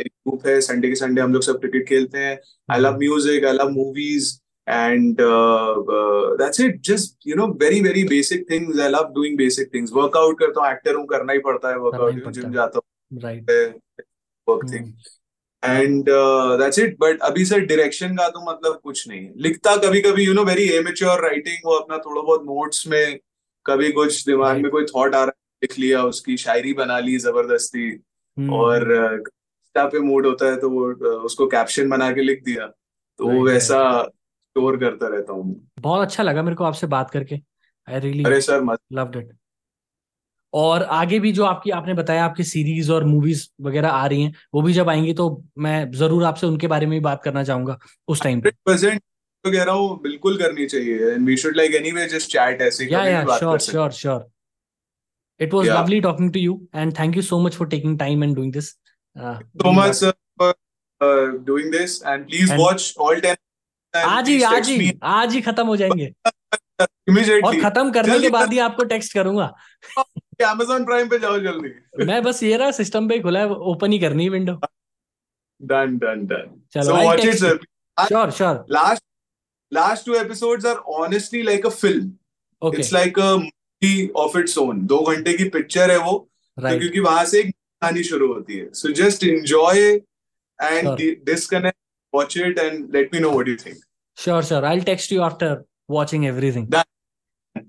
एक ग्रुप है संडे के संडे हम लोग सब क्रिकेट खेलते हैं। I love music I love movies and uh, uh, that's it. Just you know very very basic things. I love doing basic things. Workout करता हूँ एक्टर हूँ करना ही पड़ता है. वर्कआउट जिम जाता हूँ. Right work thing and that's it but अभी सर डायरेक्शन का तो मतलब कुछ नहीं है. लिखता कभी कभी you know very amateur writing वो अपना थोड़ा बहुत नोट्स में कभी कुछ दिमाग में कोई थॉट आ रहा है लिख लिया उसकी शायरी बना ली ज़बरदस्ती hmm. और uh, पे मूड होता है तो वो uh, उसको कैप्शन बना के लिख दिया. तो वैसा स्टोर करता रहता हूँ। बहुत अच्छा लगा मेरे को आपसे बात करके। आई रियली अरे सर लव्ड इट और आगे भी जो आपकी आपने बताया आपकी सीरीज़ और मूवीज़ वगैरह आ रही हैं वो भी जब आएँगी तो मैं ज़रूर आपसे उनके बारे में भी बात करना चाहूँगा उस टाइम पे। तो कह रहा हूँ बिल्कुल करनी चाहिए। And we should like anyway just chat ऐसे या या sure sure sure it was lovely talking to you and thank you so much for taking time and doing this so much for doing this and please watch all 10 आज ही आज ही आज ही खत्म हो जाएँगे। और खत्म करने के बाद ही आपको टेक्स्ट करूँगा। अमेजोन प्राइम पे जाओ जल्दी। मैं बस ये रहा सिस्टम पे खुला है ओपन ही करनी विंडो डन डन डन चलो watch it sir sure sure last last two episodes are honestly like a film it's like a movie of its own दो घंटे की पिक्चर है वो तो क्योंकि वहाँ से एक कहानी शुरू होती है। So just enjoy and disconnect watch it and let me know what you think. Sure, sure. I'll text you after watching everything. Done.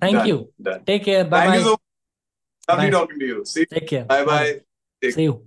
Thank Done. you. Done. Take care. Bye Thank bye. you so much. Lovely bye. talking to you. See Take care. Bye bye. bye. See you.